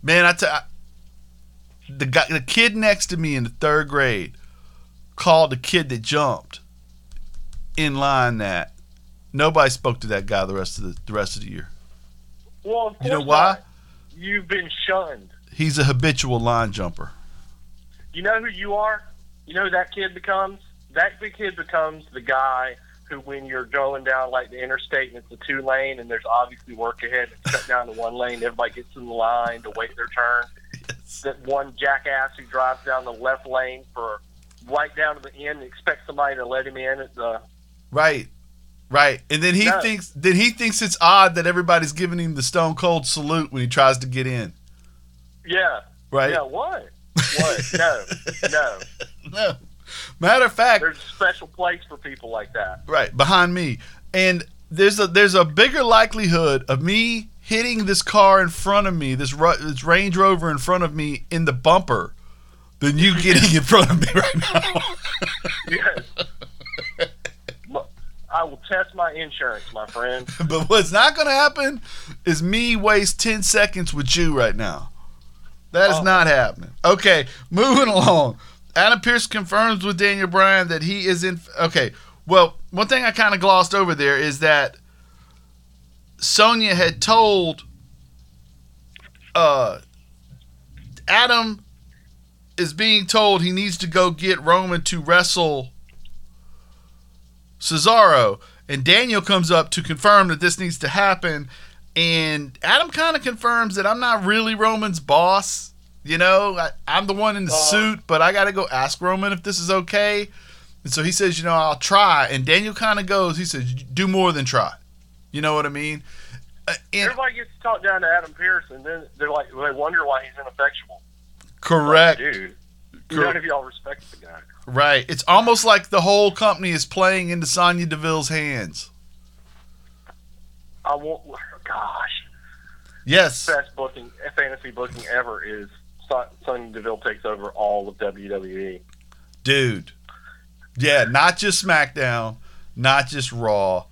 Man, I tell the guy, the kid next to me in the third grade called the kid that jumped in line that. Nobody spoke to that guy the rest of the, the rest of the year. Well, of You know why? You've been shunned. He's a habitual line jumper. You know who you are? You know who that kid becomes? That big kid becomes the guy who, when you're going down like the interstate and it's a two lane and there's obviously work ahead, it's cut down to one lane. Everybody gets in the line to wait their turn. That one jackass who drives down the left lane for right down to the end and expects somebody to let him in at the Right. Right. And then he No. thinks then he thinks it's odd that everybody's giving him the stone cold salute when he tries to get in. yeah Right? yeah what what no no (laughs) No. Matter of fact, there's a special place for people like that. right behind me and there's a there's a bigger likelihood of me hitting this car in front of me this, this range rover in front of me in the bumper than you (laughs) getting in front of me right now Yes. I will test my insurance, my friend. (laughs) but what's not going to happen is me waste 10 seconds with you right now that is Oh. not happening okay moving (laughs) along adam pearce confirms with daniel bryan that he is in okay well one thing i kind of glossed over there is that sonya had told uh adam is being told he needs to go get roman to wrestle Cesaro, and Daniel comes up to confirm that this needs to happen. And Adam kind of confirms that I'm not really Roman's boss. You know, I, I'm the one in the Uh-huh. suit, but I got to go ask Roman if this is okay. And so he says, you know, I'll try. And Daniel kind of goes, he says, do more than try. You know what I mean? Uh, and Everybody gets to talk down to Adam Pearce, and then they're like, they wonder why he's ineffectual. correct. Like, dude, Cor- none of y'all respect the guy. Right. It's almost like the whole company is playing into Sonya Deville's hands. I want, gosh, Yes. best booking, fantasy booking ever is Son- Sonya Deville takes over all of. WWE. dude. Yeah, not just SmackDown, not just Raw.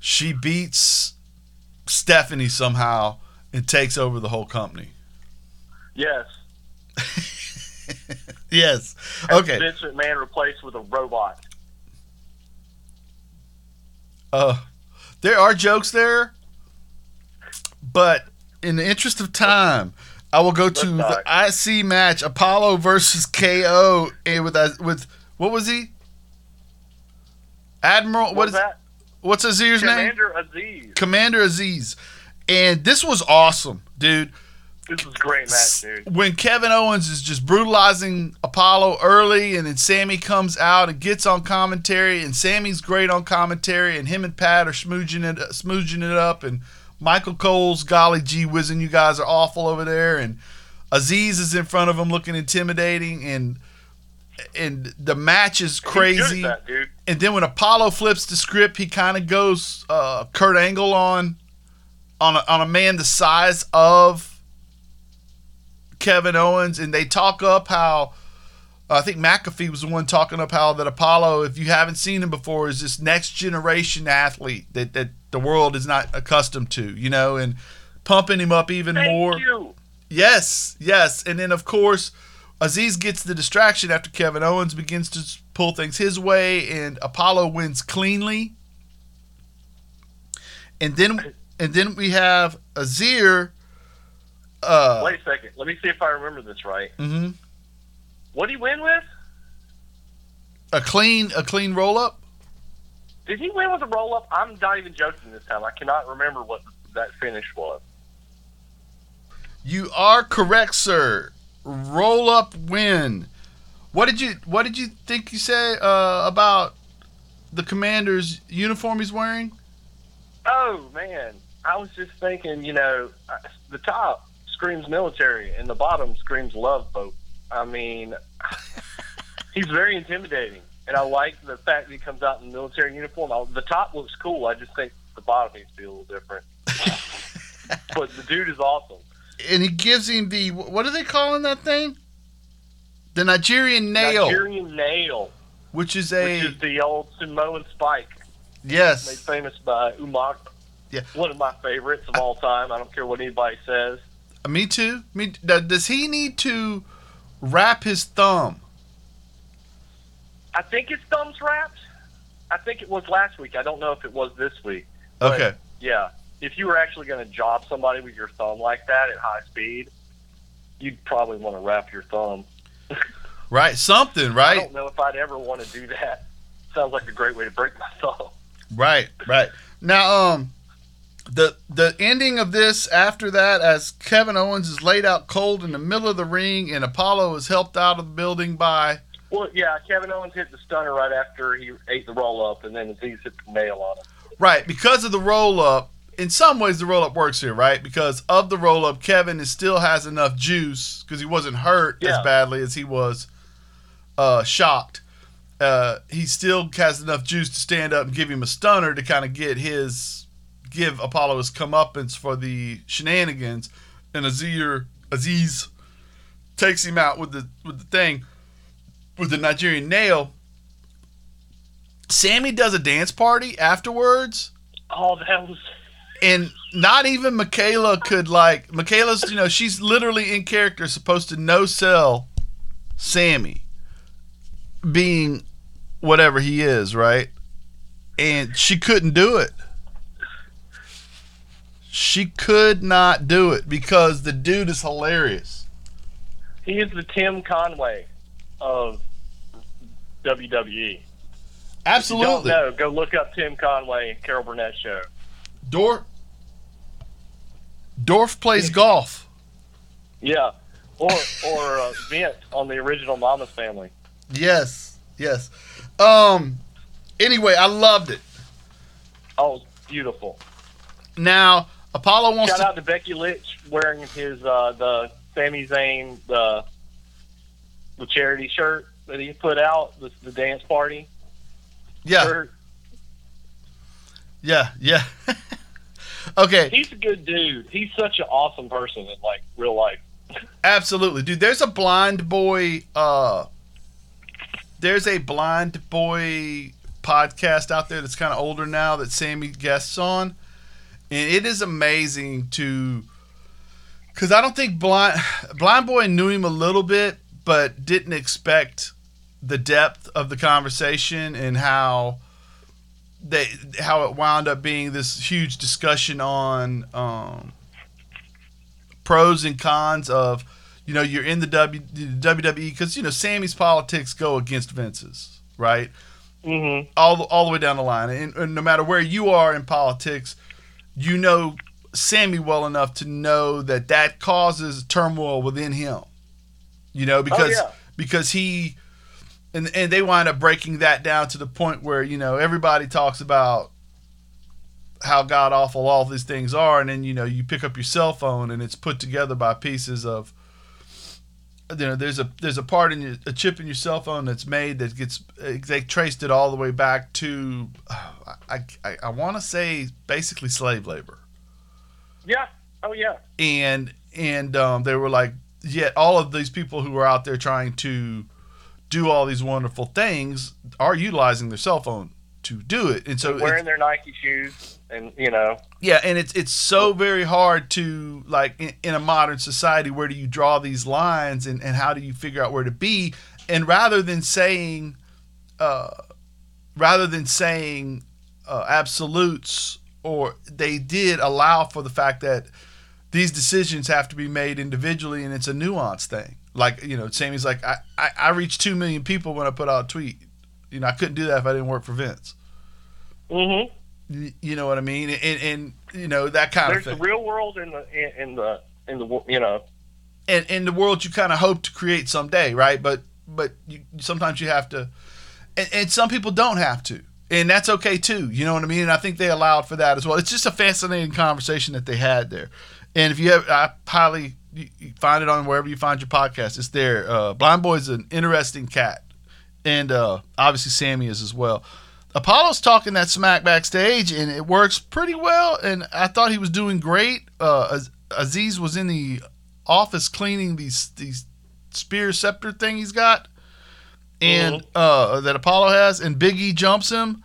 She beats Stephanie somehow and takes over the whole company. Yes. (laughs) (laughs) yes. Okay. Vince McMahon replaced with a robot. Uh, there are jokes there, but in the interest of time, I will go to the IC match: Apollo versus KO, and with uh, with what was he? Admiral. What is that? what's Azir's name? Commander Aziz. Commander Aziz, and this was awesome, dude. This was a great match, dude. when Kevin Owens is just brutalizing Apollo early, and then Sami comes out and gets on commentary, and Sami's great on commentary, and him and Pat are smooching it, smooching it up, and Michael Cole's golly gee whizzing, you guys are awful over there, and Aziz is in front of him looking intimidating, and and the match is He's good at crazy. that, dude. And then when Apollo flips the script, he kind of goes uh, Kurt Angle on on a, on a man the size of Kevin Owens, and they talk up how I think McAfee was the one talking up how that Apollo, if you haven't seen him before, is this next generation athlete that that the world is not accustomed to, you know, and pumping him up even Thank more. you. Yes, yes. And then, of course, Aziz gets the distraction after Kevin Owens begins to pull things his way, and Apollo wins cleanly. And then, and then we have Azir. Uh, Wait a second. Let me see if I remember this right. mhm. What did he win with? A clean, a clean roll up. Did he win with a roll up? I'm not even joking this time. I cannot remember what that finish was. You are correct, sir. Roll up win. What did you What did you think you said uh, about the commander's uniform he's wearing? Oh man, I was just thinking. You know, uh, the top screams military, and the bottom screams love boat. I mean, (laughs) he's very intimidating, and I like the fact that he comes out in military uniform. I, the top looks cool. I just think the bottom needs to be a little different. (laughs) but the dude is awesome. and he gives him the what are they calling that thing? The Nigerian nail, Nigerian nail, which is a which is the old Samoan spike Yes. made famous by Umaga. Yeah. One of my favorites of all time. I don't care what anybody says. Me too. Me, does he need to wrap his thumb? I think his thumb's wrapped. I think it was last week. I don't know if it was this week. But, Okay, Yeah. If you were actually going to job somebody with your thumb like that at high speed, you'd probably want to wrap your thumb. (laughs) right, something, Right. I don't know if I'd ever want to do that. Sounds like a great way to break my thumb. right, right. Now, um, the the ending of this after that, as Kevin Owens is laid out cold in the middle of the ring, and Apollo is helped out of the building by Well, yeah, Kevin Owens hit the stunner right after he ate the roll up, and then Aziz hit the nail on him. Right, because of the roll up. In some ways, the roll up works here, right? Because of the roll up, Kevin is, still has enough juice because he wasn't hurt as badly as he was uh, shocked. Uh, he still has enough juice to stand up and give him a stunner to kind of get his give Apollo his comeuppance for the shenanigans. And Azir Aziz takes him out with the with the thing with the Nigerian nail. Sami does a dance party afterwards Oh, that was and not even Michaela could like Michaela's you know she's literally in character supposed to no sell Sami being whatever he is right and she couldn't do it she could not do it because the dude is hilarious he is the Tim Conway of WWE. Absolutely know, go look up Tim Conway and Carol Burnett show. Dorf Dorf plays golf Yeah, or or uh, (laughs) Vint on the original Mama's Family. yes yes um anyway I loved it Oh, beautiful! now Apollo wants Shout to out to Becky Lynch wearing his uh, the Sami Zayn the the charity shirt that he put out the, the dance party yeah shirt. Yeah, yeah. (laughs) okay, He's a good dude. He's such an awesome person in like real life. absolutely, dude. There's a blind boy. Uh, there's a blind boy podcast out there that's kind of older now that Sami guests on, and it is amazing to. Because I don't think blind blind boy knew him a little bit, but didn't expect the depth of the conversation and how they how it wound up being this huge discussion on um, pros and cons of you know you're in the w, WWE because you know Sami's politics go against Vince's right Mm-hmm. all the, all the way down the line and, and no matter where you are in politics you know Sami well enough to know that that causes turmoil within him you know oh, because yeah. because he and and they wind up breaking that down to the point where you know everybody talks about how god awful all these things are and then you know you pick up your cell phone and it's put together by pieces of you know there's a there's a part in your, a chip in your cell phone that's made that gets they traced it all the way back to I I, I want to say basically slave labor Yeah. Oh yeah. and and um, they were like yet all of these people who are out there trying to do all these wonderful things are utilizing their cell phone to do it. And so Wearing their Nike shoes, and you know, yeah and it's it's so very hard to like in, in a modern society where do you draw these lines and, and how do you figure out where to be? And rather than saying uh rather than saying uh, absolutes or they did allow for the fact that these decisions have to be made individually and it's a nuanced thing. Like you know sami's like i i, I reached 2 million people when i put out a tweet. You know i couldn't do that if i didn't work for vince mm-hmm. You know what i mean? And and you know that kind there's of the real world in the in, in the in the you know. and in the world you kind of hope to create someday right? But but you, sometimes you have to and, and some people don't have to. And that's okay too. You know what i mean? And i think they allowed for that as well. It's just a fascinating conversation that they had there. And if you have i highly find it on wherever you find your podcast. It's there. Uh, blind boy's an interesting cat. And uh, obviously sami is as well apollo's talking that smack backstage and it works pretty well and i thought he was doing great uh, Az- aziz was in the office cleaning these these spear scepter thing he's got and uh that Apollo has and Big E jumps him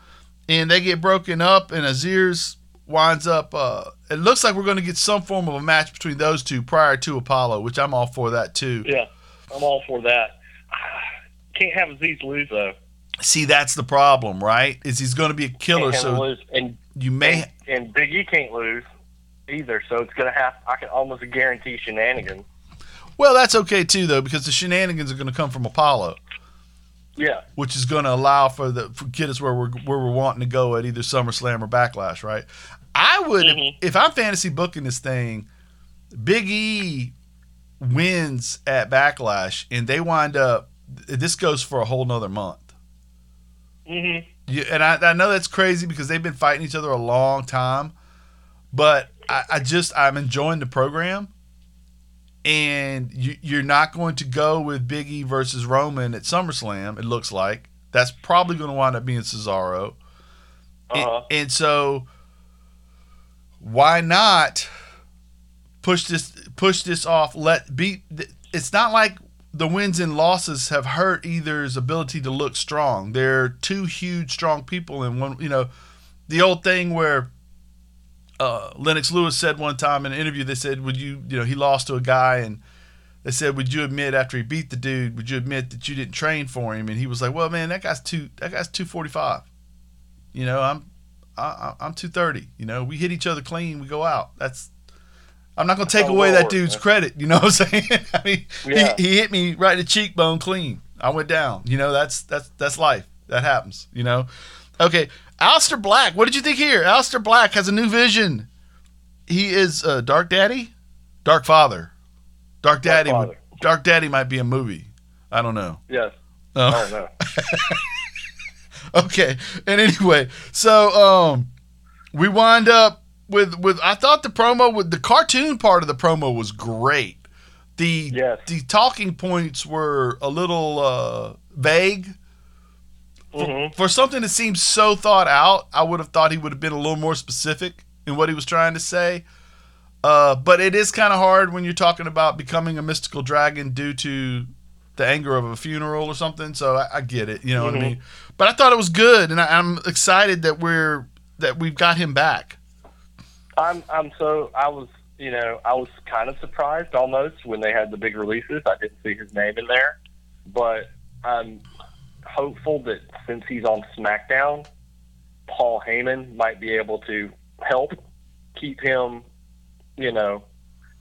and they get broken up and Aziz winds up uh it looks like we're going to get some form of a match between those two prior to Apollo which I'm all for that too. Yeah, I'm all for that. (sighs) Can't have Aziz lose though. See that's the problem, right? Is he's going to be a killer Can't have him so lose. and you may and, and Big E can't lose either. So it's gonna have. I can almost guarantee shenanigans. Well, that's okay too though because the shenanigans are going to come from Apollo. Yeah. which is going to allow for the for get us where we're where we're wanting to go at either SummerSlam or Backlash, right? I would Mhm. if, if I'm fantasy booking this thing, Big E wins at Backlash and they wind up. This goes for a whole nother month. Hmm You, and I, I know that's crazy because they've been fighting each other a long time, but I, I just I'm enjoying the program. And you, you're not going to go with Big E versus Roman at SummerSlam. It looks like that's probably going to wind up being Cesaro. Uh-huh. And, so, why not push this push this off? Let be. It's not like the wins and losses have hurt either's ability to look strong. They're two huge, strong people, and one. You know, the old thing where uh, Lennox Lewis said one time in an interview, they said, "Would you, you know, he lost to a guy and." They said, "Would you admit after he beat the dude? Would you admit that you didn't train for him?" And he was like, "Well, man, that guy's two. That guy's two forty five. You know, I'm, I, I'm two thirty. You know, we hit each other clean. We go out. That's. I'm not gonna take how away well that dude's man. credit. You know what I'm saying? (laughs) I mean, Yeah. he, he hit me right in the cheekbone clean. I went down. You know, that's that's that's life. That happens. You know. Okay, Aleister Black. What did you think here? Aleister Black has a new vision. He is uh, Dark Daddy, Dark Father. Dark Daddy. would- Father. Dark Daddy might be a movie. I don't know. Yes. Oh. Oh no. (laughs) okay. And anyway, so um, we wind up with with. I thought the promo with the cartoon part of the promo was great. The Yes. the talking points were a little uh, vague. hmm For something that seems so thought out, I would have thought he would have been a little more specific in what he was trying to say. Uh, but it is kind of hard when you're talking about becoming a mystical dragon due to the anger of a funeral or something. So I, I get it, you know what I Mhm. mean. But I thought it was good, and I, I'm excited that we're that we've got him back. I'm I'm so I was you know I was kind of surprised almost when they had the big releases. I didn't see his name in there, but I'm hopeful that since he's on SmackDown Paul Heyman might be able to help keep him, you know,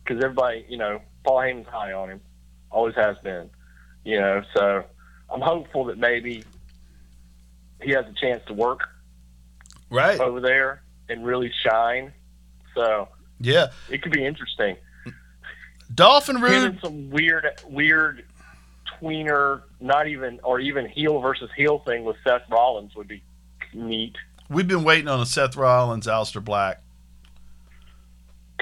because everybody, you know, Paul Heyman's high on him, always has been, you know. So I'm hopeful that maybe he has a chance to work Right. over there and really shine. So Yeah. it could be interesting. Dolph and Roode. some weird, weird tweener, not even or even heel versus heel thing with Seth Rollins would be neat. We've been waiting on a Seth Rollins, Aleister Black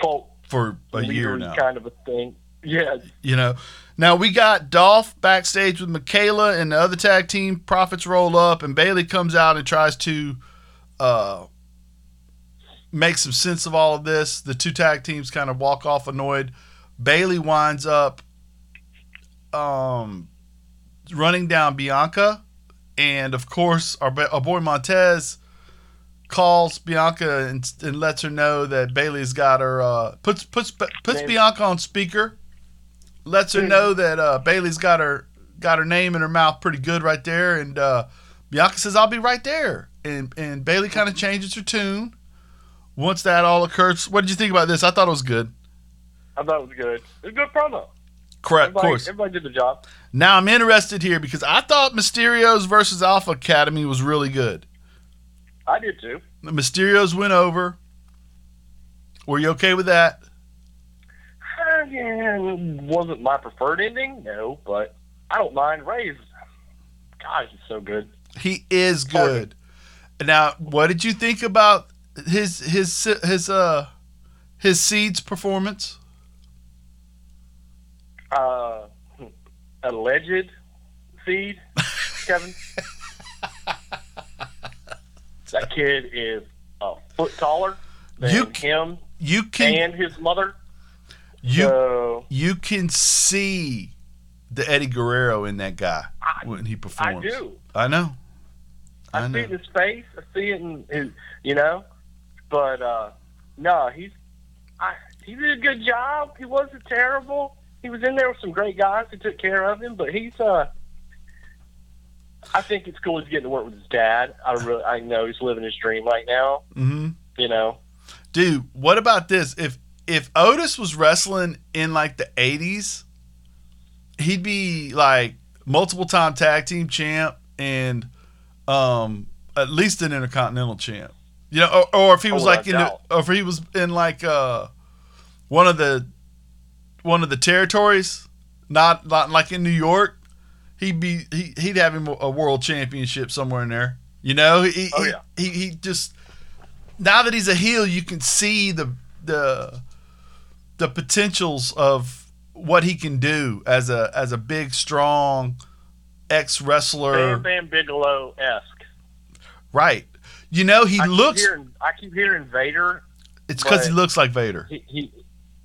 Cult for a year now. kind of a thing. Yeah, You know, now we got Dolph backstage with Michaela and the other tag team. Profits roll up, and Bayley comes out and tries to uh, make some sense of all of this. The two tag teams kind of walk off annoyed. Bayley winds up um, running down Bianca, and of course, our, our boy Montez calls Bianca and, and lets her know that Bayley's got her uh, puts puts puts. Bianca on speaker, lets her know that uh, Bayley's got her got her name in her mouth pretty good right there, and uh, Bianca says, "I'll be right there," and and Bayley kind of changes her tune. Once that all occurs, what did you think about this? I thought it was good. I thought it was good. It was a good promo. Correct, of course. everybody did the job. Now I'm interested here because I thought Mysterio's versus Alpha Academy was really good. I did too. The Mysterios went over. Were you okay with that? Uh, Again, wasn't my preferred ending, no, but I don't mind. Rey's, gosh, he's so good. He is good. Now, what did you think about his his his uh his seeds performance? Uh, alleged seed, Kevin. (laughs) that kid is a foot taller than You- him You can and his mother. you so you can see the Eddie Guerrero in that guy I- when he performs. I do. I know. I, I see know. it in his face. I see it in his, you know. But uh no, he's I, he did a good job. He wasn't terrible. He was in there with some great guys who took care of him. But he's uh, I think it's cool he's getting to work with his dad. I really, I know he's living his dream right now. hmm You know, Dude, what about this? If if Otis was wrestling in like the '80s, he'd be like multiple time tag team champ and um at least an intercontinental champ. You know, or, or if he was Oh, like in the, or if he was in like uh one of the one of the territories, not not like in New York, he'd be he, he'd have him a world championship somewhere in there. You know, he Oh, he, yeah. he, he just now that he's a heel, you can see the the the potentials of what he can do as a as a big, strong ex wrestler. Bigelow esque. Right. You know, he I looks. Keep hearing, I keep hearing Vader. It's because he looks like Vader. He, he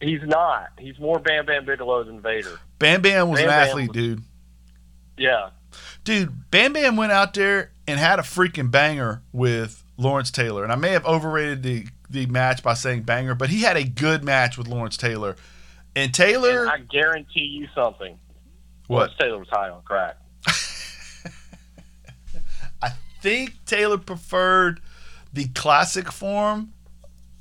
he's not. He's more Bam Bam Bigelow than Vader. Bam Bam was Bam an Bam athlete, was- dude. Yeah. Dude, Bam Bam went out there and had a freaking banger with Lawrence Taylor. And I may have overrated the the match by saying banger, but he had a good match with Lawrence Taylor. And Taylor, And I guarantee you something. what? Lawrence Taylor was high on crack. I think Taylor preferred the classic form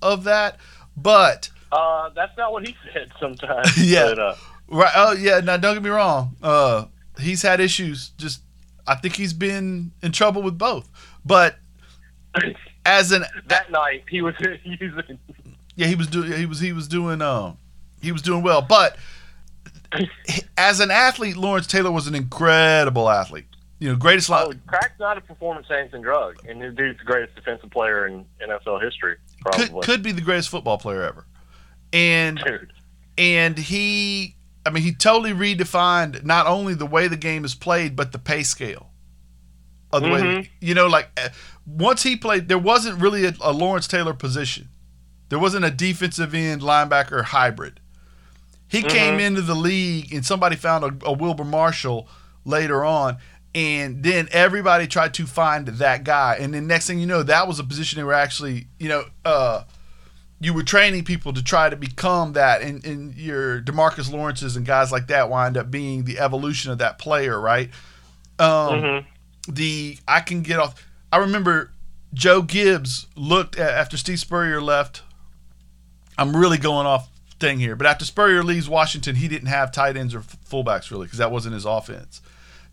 of that, but Uh, that's not what he said sometimes. (laughs) Yeah. But, uh, right. Oh yeah. Now don't get me wrong. Uh, he's had issues. Just I think he's been in trouble with both. But (coughs) as an that night he was (laughs) using. yeah, he was doing he was he was doing um he was doing well. But (coughs) as an athlete, Lawrence Taylor was an incredible athlete. You know, greatest Oh, line. crack's not a performance enhancing drug, and this dude's the greatest defensive player in NFL history, probably. Could could be the greatest football player ever. And Dude, and he I mean he totally redefined not only the way the game is played but the pay scale of the way Mhm. you know like uh, once he played there wasn't really a, a Lawrence Taylor position there wasn't a defensive end linebacker hybrid he came Mhm. into the league and somebody found a, a Wilber Marshall later on and then everybody tried to find that guy and then next thing you know that was a position they were actually you know uh you were training people to try to become that, and, and your Demarcus Lawrences and guys like that wind up being the evolution of that player, right? Um, mhm. The I can get off. I remember Joe Gibbs looked at after Steve Spurrier left. I'm really going off thing here, but after Spurrier leaves Washington, he didn't have tight ends or fullbacks really because that wasn't his offense.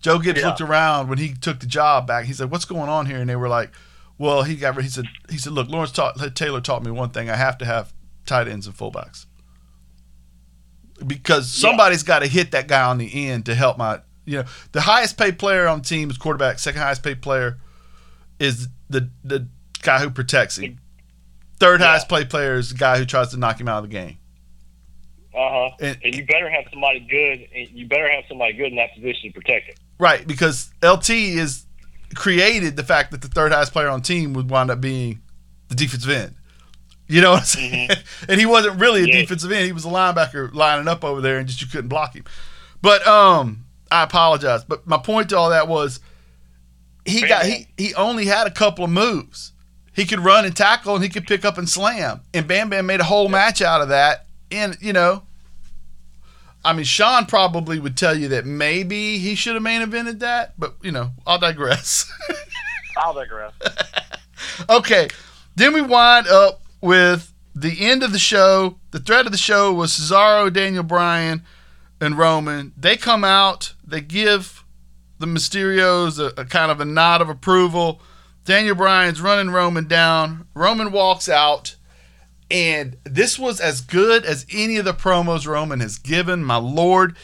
Joe Gibbs Yeah. looked around when he took the job back. He said, "What's going on here?" And they were like, "Well, he got." He said, "He said, look, Lawrence taught, Taylor taught me one thing: I have to have tight ends and fullbacks because Yeah. somebody's got to hit that guy on the end to help my. You know, the highest paid player on the team is quarterback. Second highest paid player is the the guy who protects him. Third Yeah. highest paid player is the guy who tries to knock him out of the game. Uh huh. And- And, you better have somebody good. And you better have somebody good in that position to protect it. Right, because LT is created the fact that the third highest player on team would wind up being the defensive end. You know what I'm saying? (laughs) and he wasn't really a Yeah. defensive end. He was a linebacker lining up over there and just you couldn't block him. But um I apologize. But my point to all that was he got he he only had a couple of moves. He could run and tackle and he could pick up and slam. And Bam Bam made a whole match out of that. And you know, I mean, Sean probably would tell you that maybe he should have main evented that, but you know, I'll digress. (laughs) I'll digress. (laughs) okay, then we wind up with the end of the show. The thread of the show was Cesaro, Daniel Bryan, and Roman. They come out, they give the Mysterios a, a kind of a nod of approval. Daniel Bryan's running Roman down. Roman walks out. And this was as good as any of the promos Roman has given. My lord,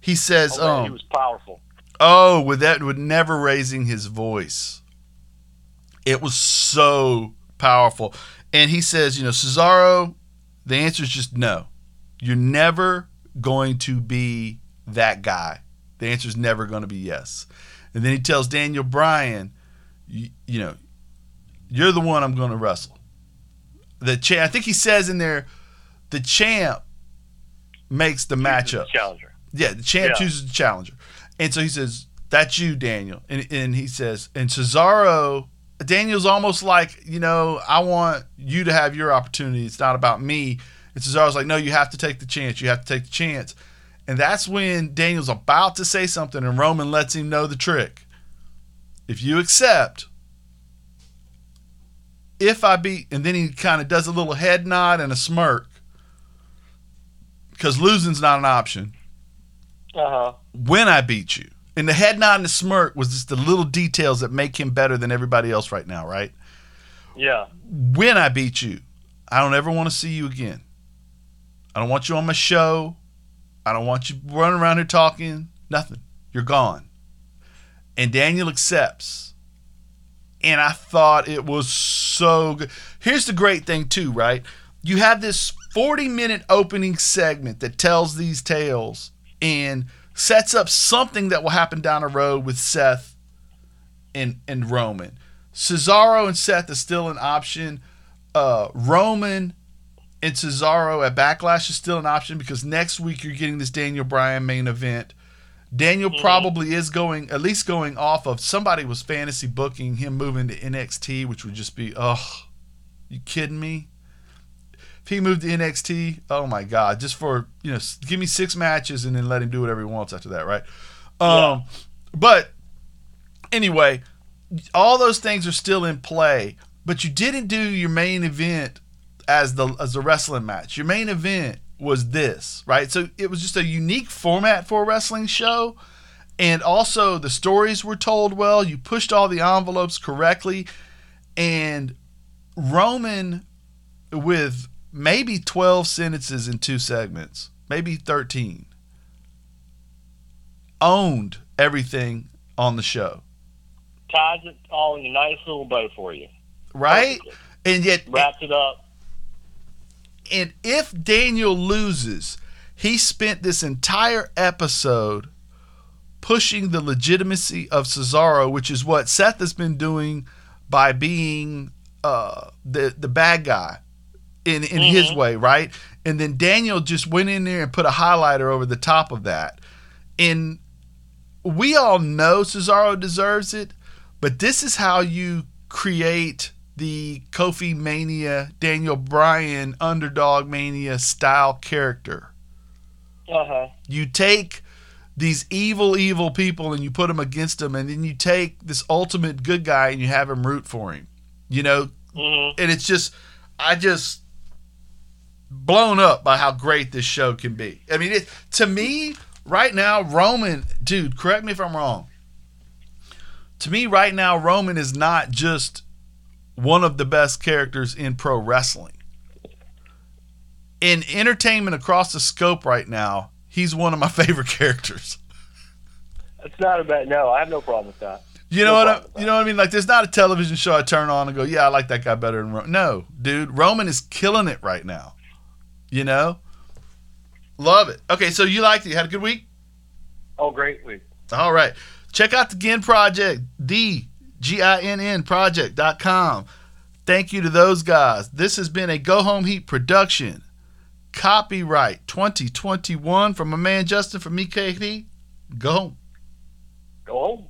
he says, Oh, um, he was powerful. Oh, with that, with never raising his voice. It was so powerful. And he says, you know, Cesaro, the answer is just no. You're never going to be that guy. The answer is never going to be yes. And then he tells Daniel Bryan, you, you know, you're the one I'm going to wrestle. The champ, I think he says in there, the champ makes the matchup. Challenger. Yeah, the champ Yeah. chooses the challenger. And so he says, That's you, Daniel. And, and he says, And Cesaro, Daniel's almost like, you know, I want you to have your opportunity. It's not about me. And Cesaro's like, No, you have to take the chance. You have to take the chance. And that's when Daniel's about to say something, and Roman lets him know the trick. If you accept, if I beat, and then he kind of does a little head nod and a smirk, because losing's not an option Uh huh. when I beat you. And the head nod and the smirk was just the little details that make him better than everybody else right now, right? Yeah. When I beat you, I don't ever want to see you again. I don't want you on my show. I don't want you running around here talking. Nothing. You're gone. And Daniel accepts. And I thought it was so good. Here's the great thing, too, right? You have this 40 minute opening segment that tells these tales and sets up something that will happen down the road with Seth and, and Roman. Cesaro and Seth is still an option. Uh, Roman and Cesaro at Backlash is still an option because next week you're getting this Daniel Bryan main event. Daniel Mhm. probably is going, at least going off of somebody was fantasy booking him moving to NXT, which would just be, oh, you kidding me? If he moved to NXT, oh my God, just for, you know, give me six matches and then let him do whatever he wants after that, right? Um, But anyway, all those things are still in play, but you didn't do your main event as the as a wrestling match. Your main event was this, right? So it was just a unique format for a wrestling show. And also the stories were told well. You pushed all the envelopes correctly. And Roman with maybe 12 sentences in two segments, maybe 13, owned everything on the show. Ties it all in a nice little bow for you. Right? Perfectly. And yet Wrapped it up. And if Daniel loses, he spent this entire episode pushing the legitimacy of Cesaro, which is what Seth has been doing by being uh, the the bad guy in in his Mhm. way, right? And then Daniel just went in there and put a highlighter over the top of that. And we all know Cesaro deserves it, but this is how you create the Kofi Mania, Daniel Bryan underdog mania style character. Uh huh. You take these evil, evil people and you put them against them, and then you take this ultimate good guy and you have him root for him. You know, Mm-hmm. and it's just I just blown up by how great this show can be. I mean, it to me right now, Roman, dude, correct me if I'm wrong. To me, right now, Roman is not just one of the best characters in pro wrestling. In entertainment across the scope right now, he's one of my (laughs) favorite characters. It's not a bad. No, I have no problem with that. You know No what? I, you know what I mean? Like, there's not a television show I turn on and go, "Yeah, I like that guy better than Roman." No, dude, Roman is killing it right now. You know, love it. Okay, so you liked it? You had a good week. Oh, great week. All right, check out the Ginn Project, D G I N N Project.com. Thank you to those guys. This has been a Go Home Heat production. Copyright 2021 from my man Justin from me, KD. Go home. Go home.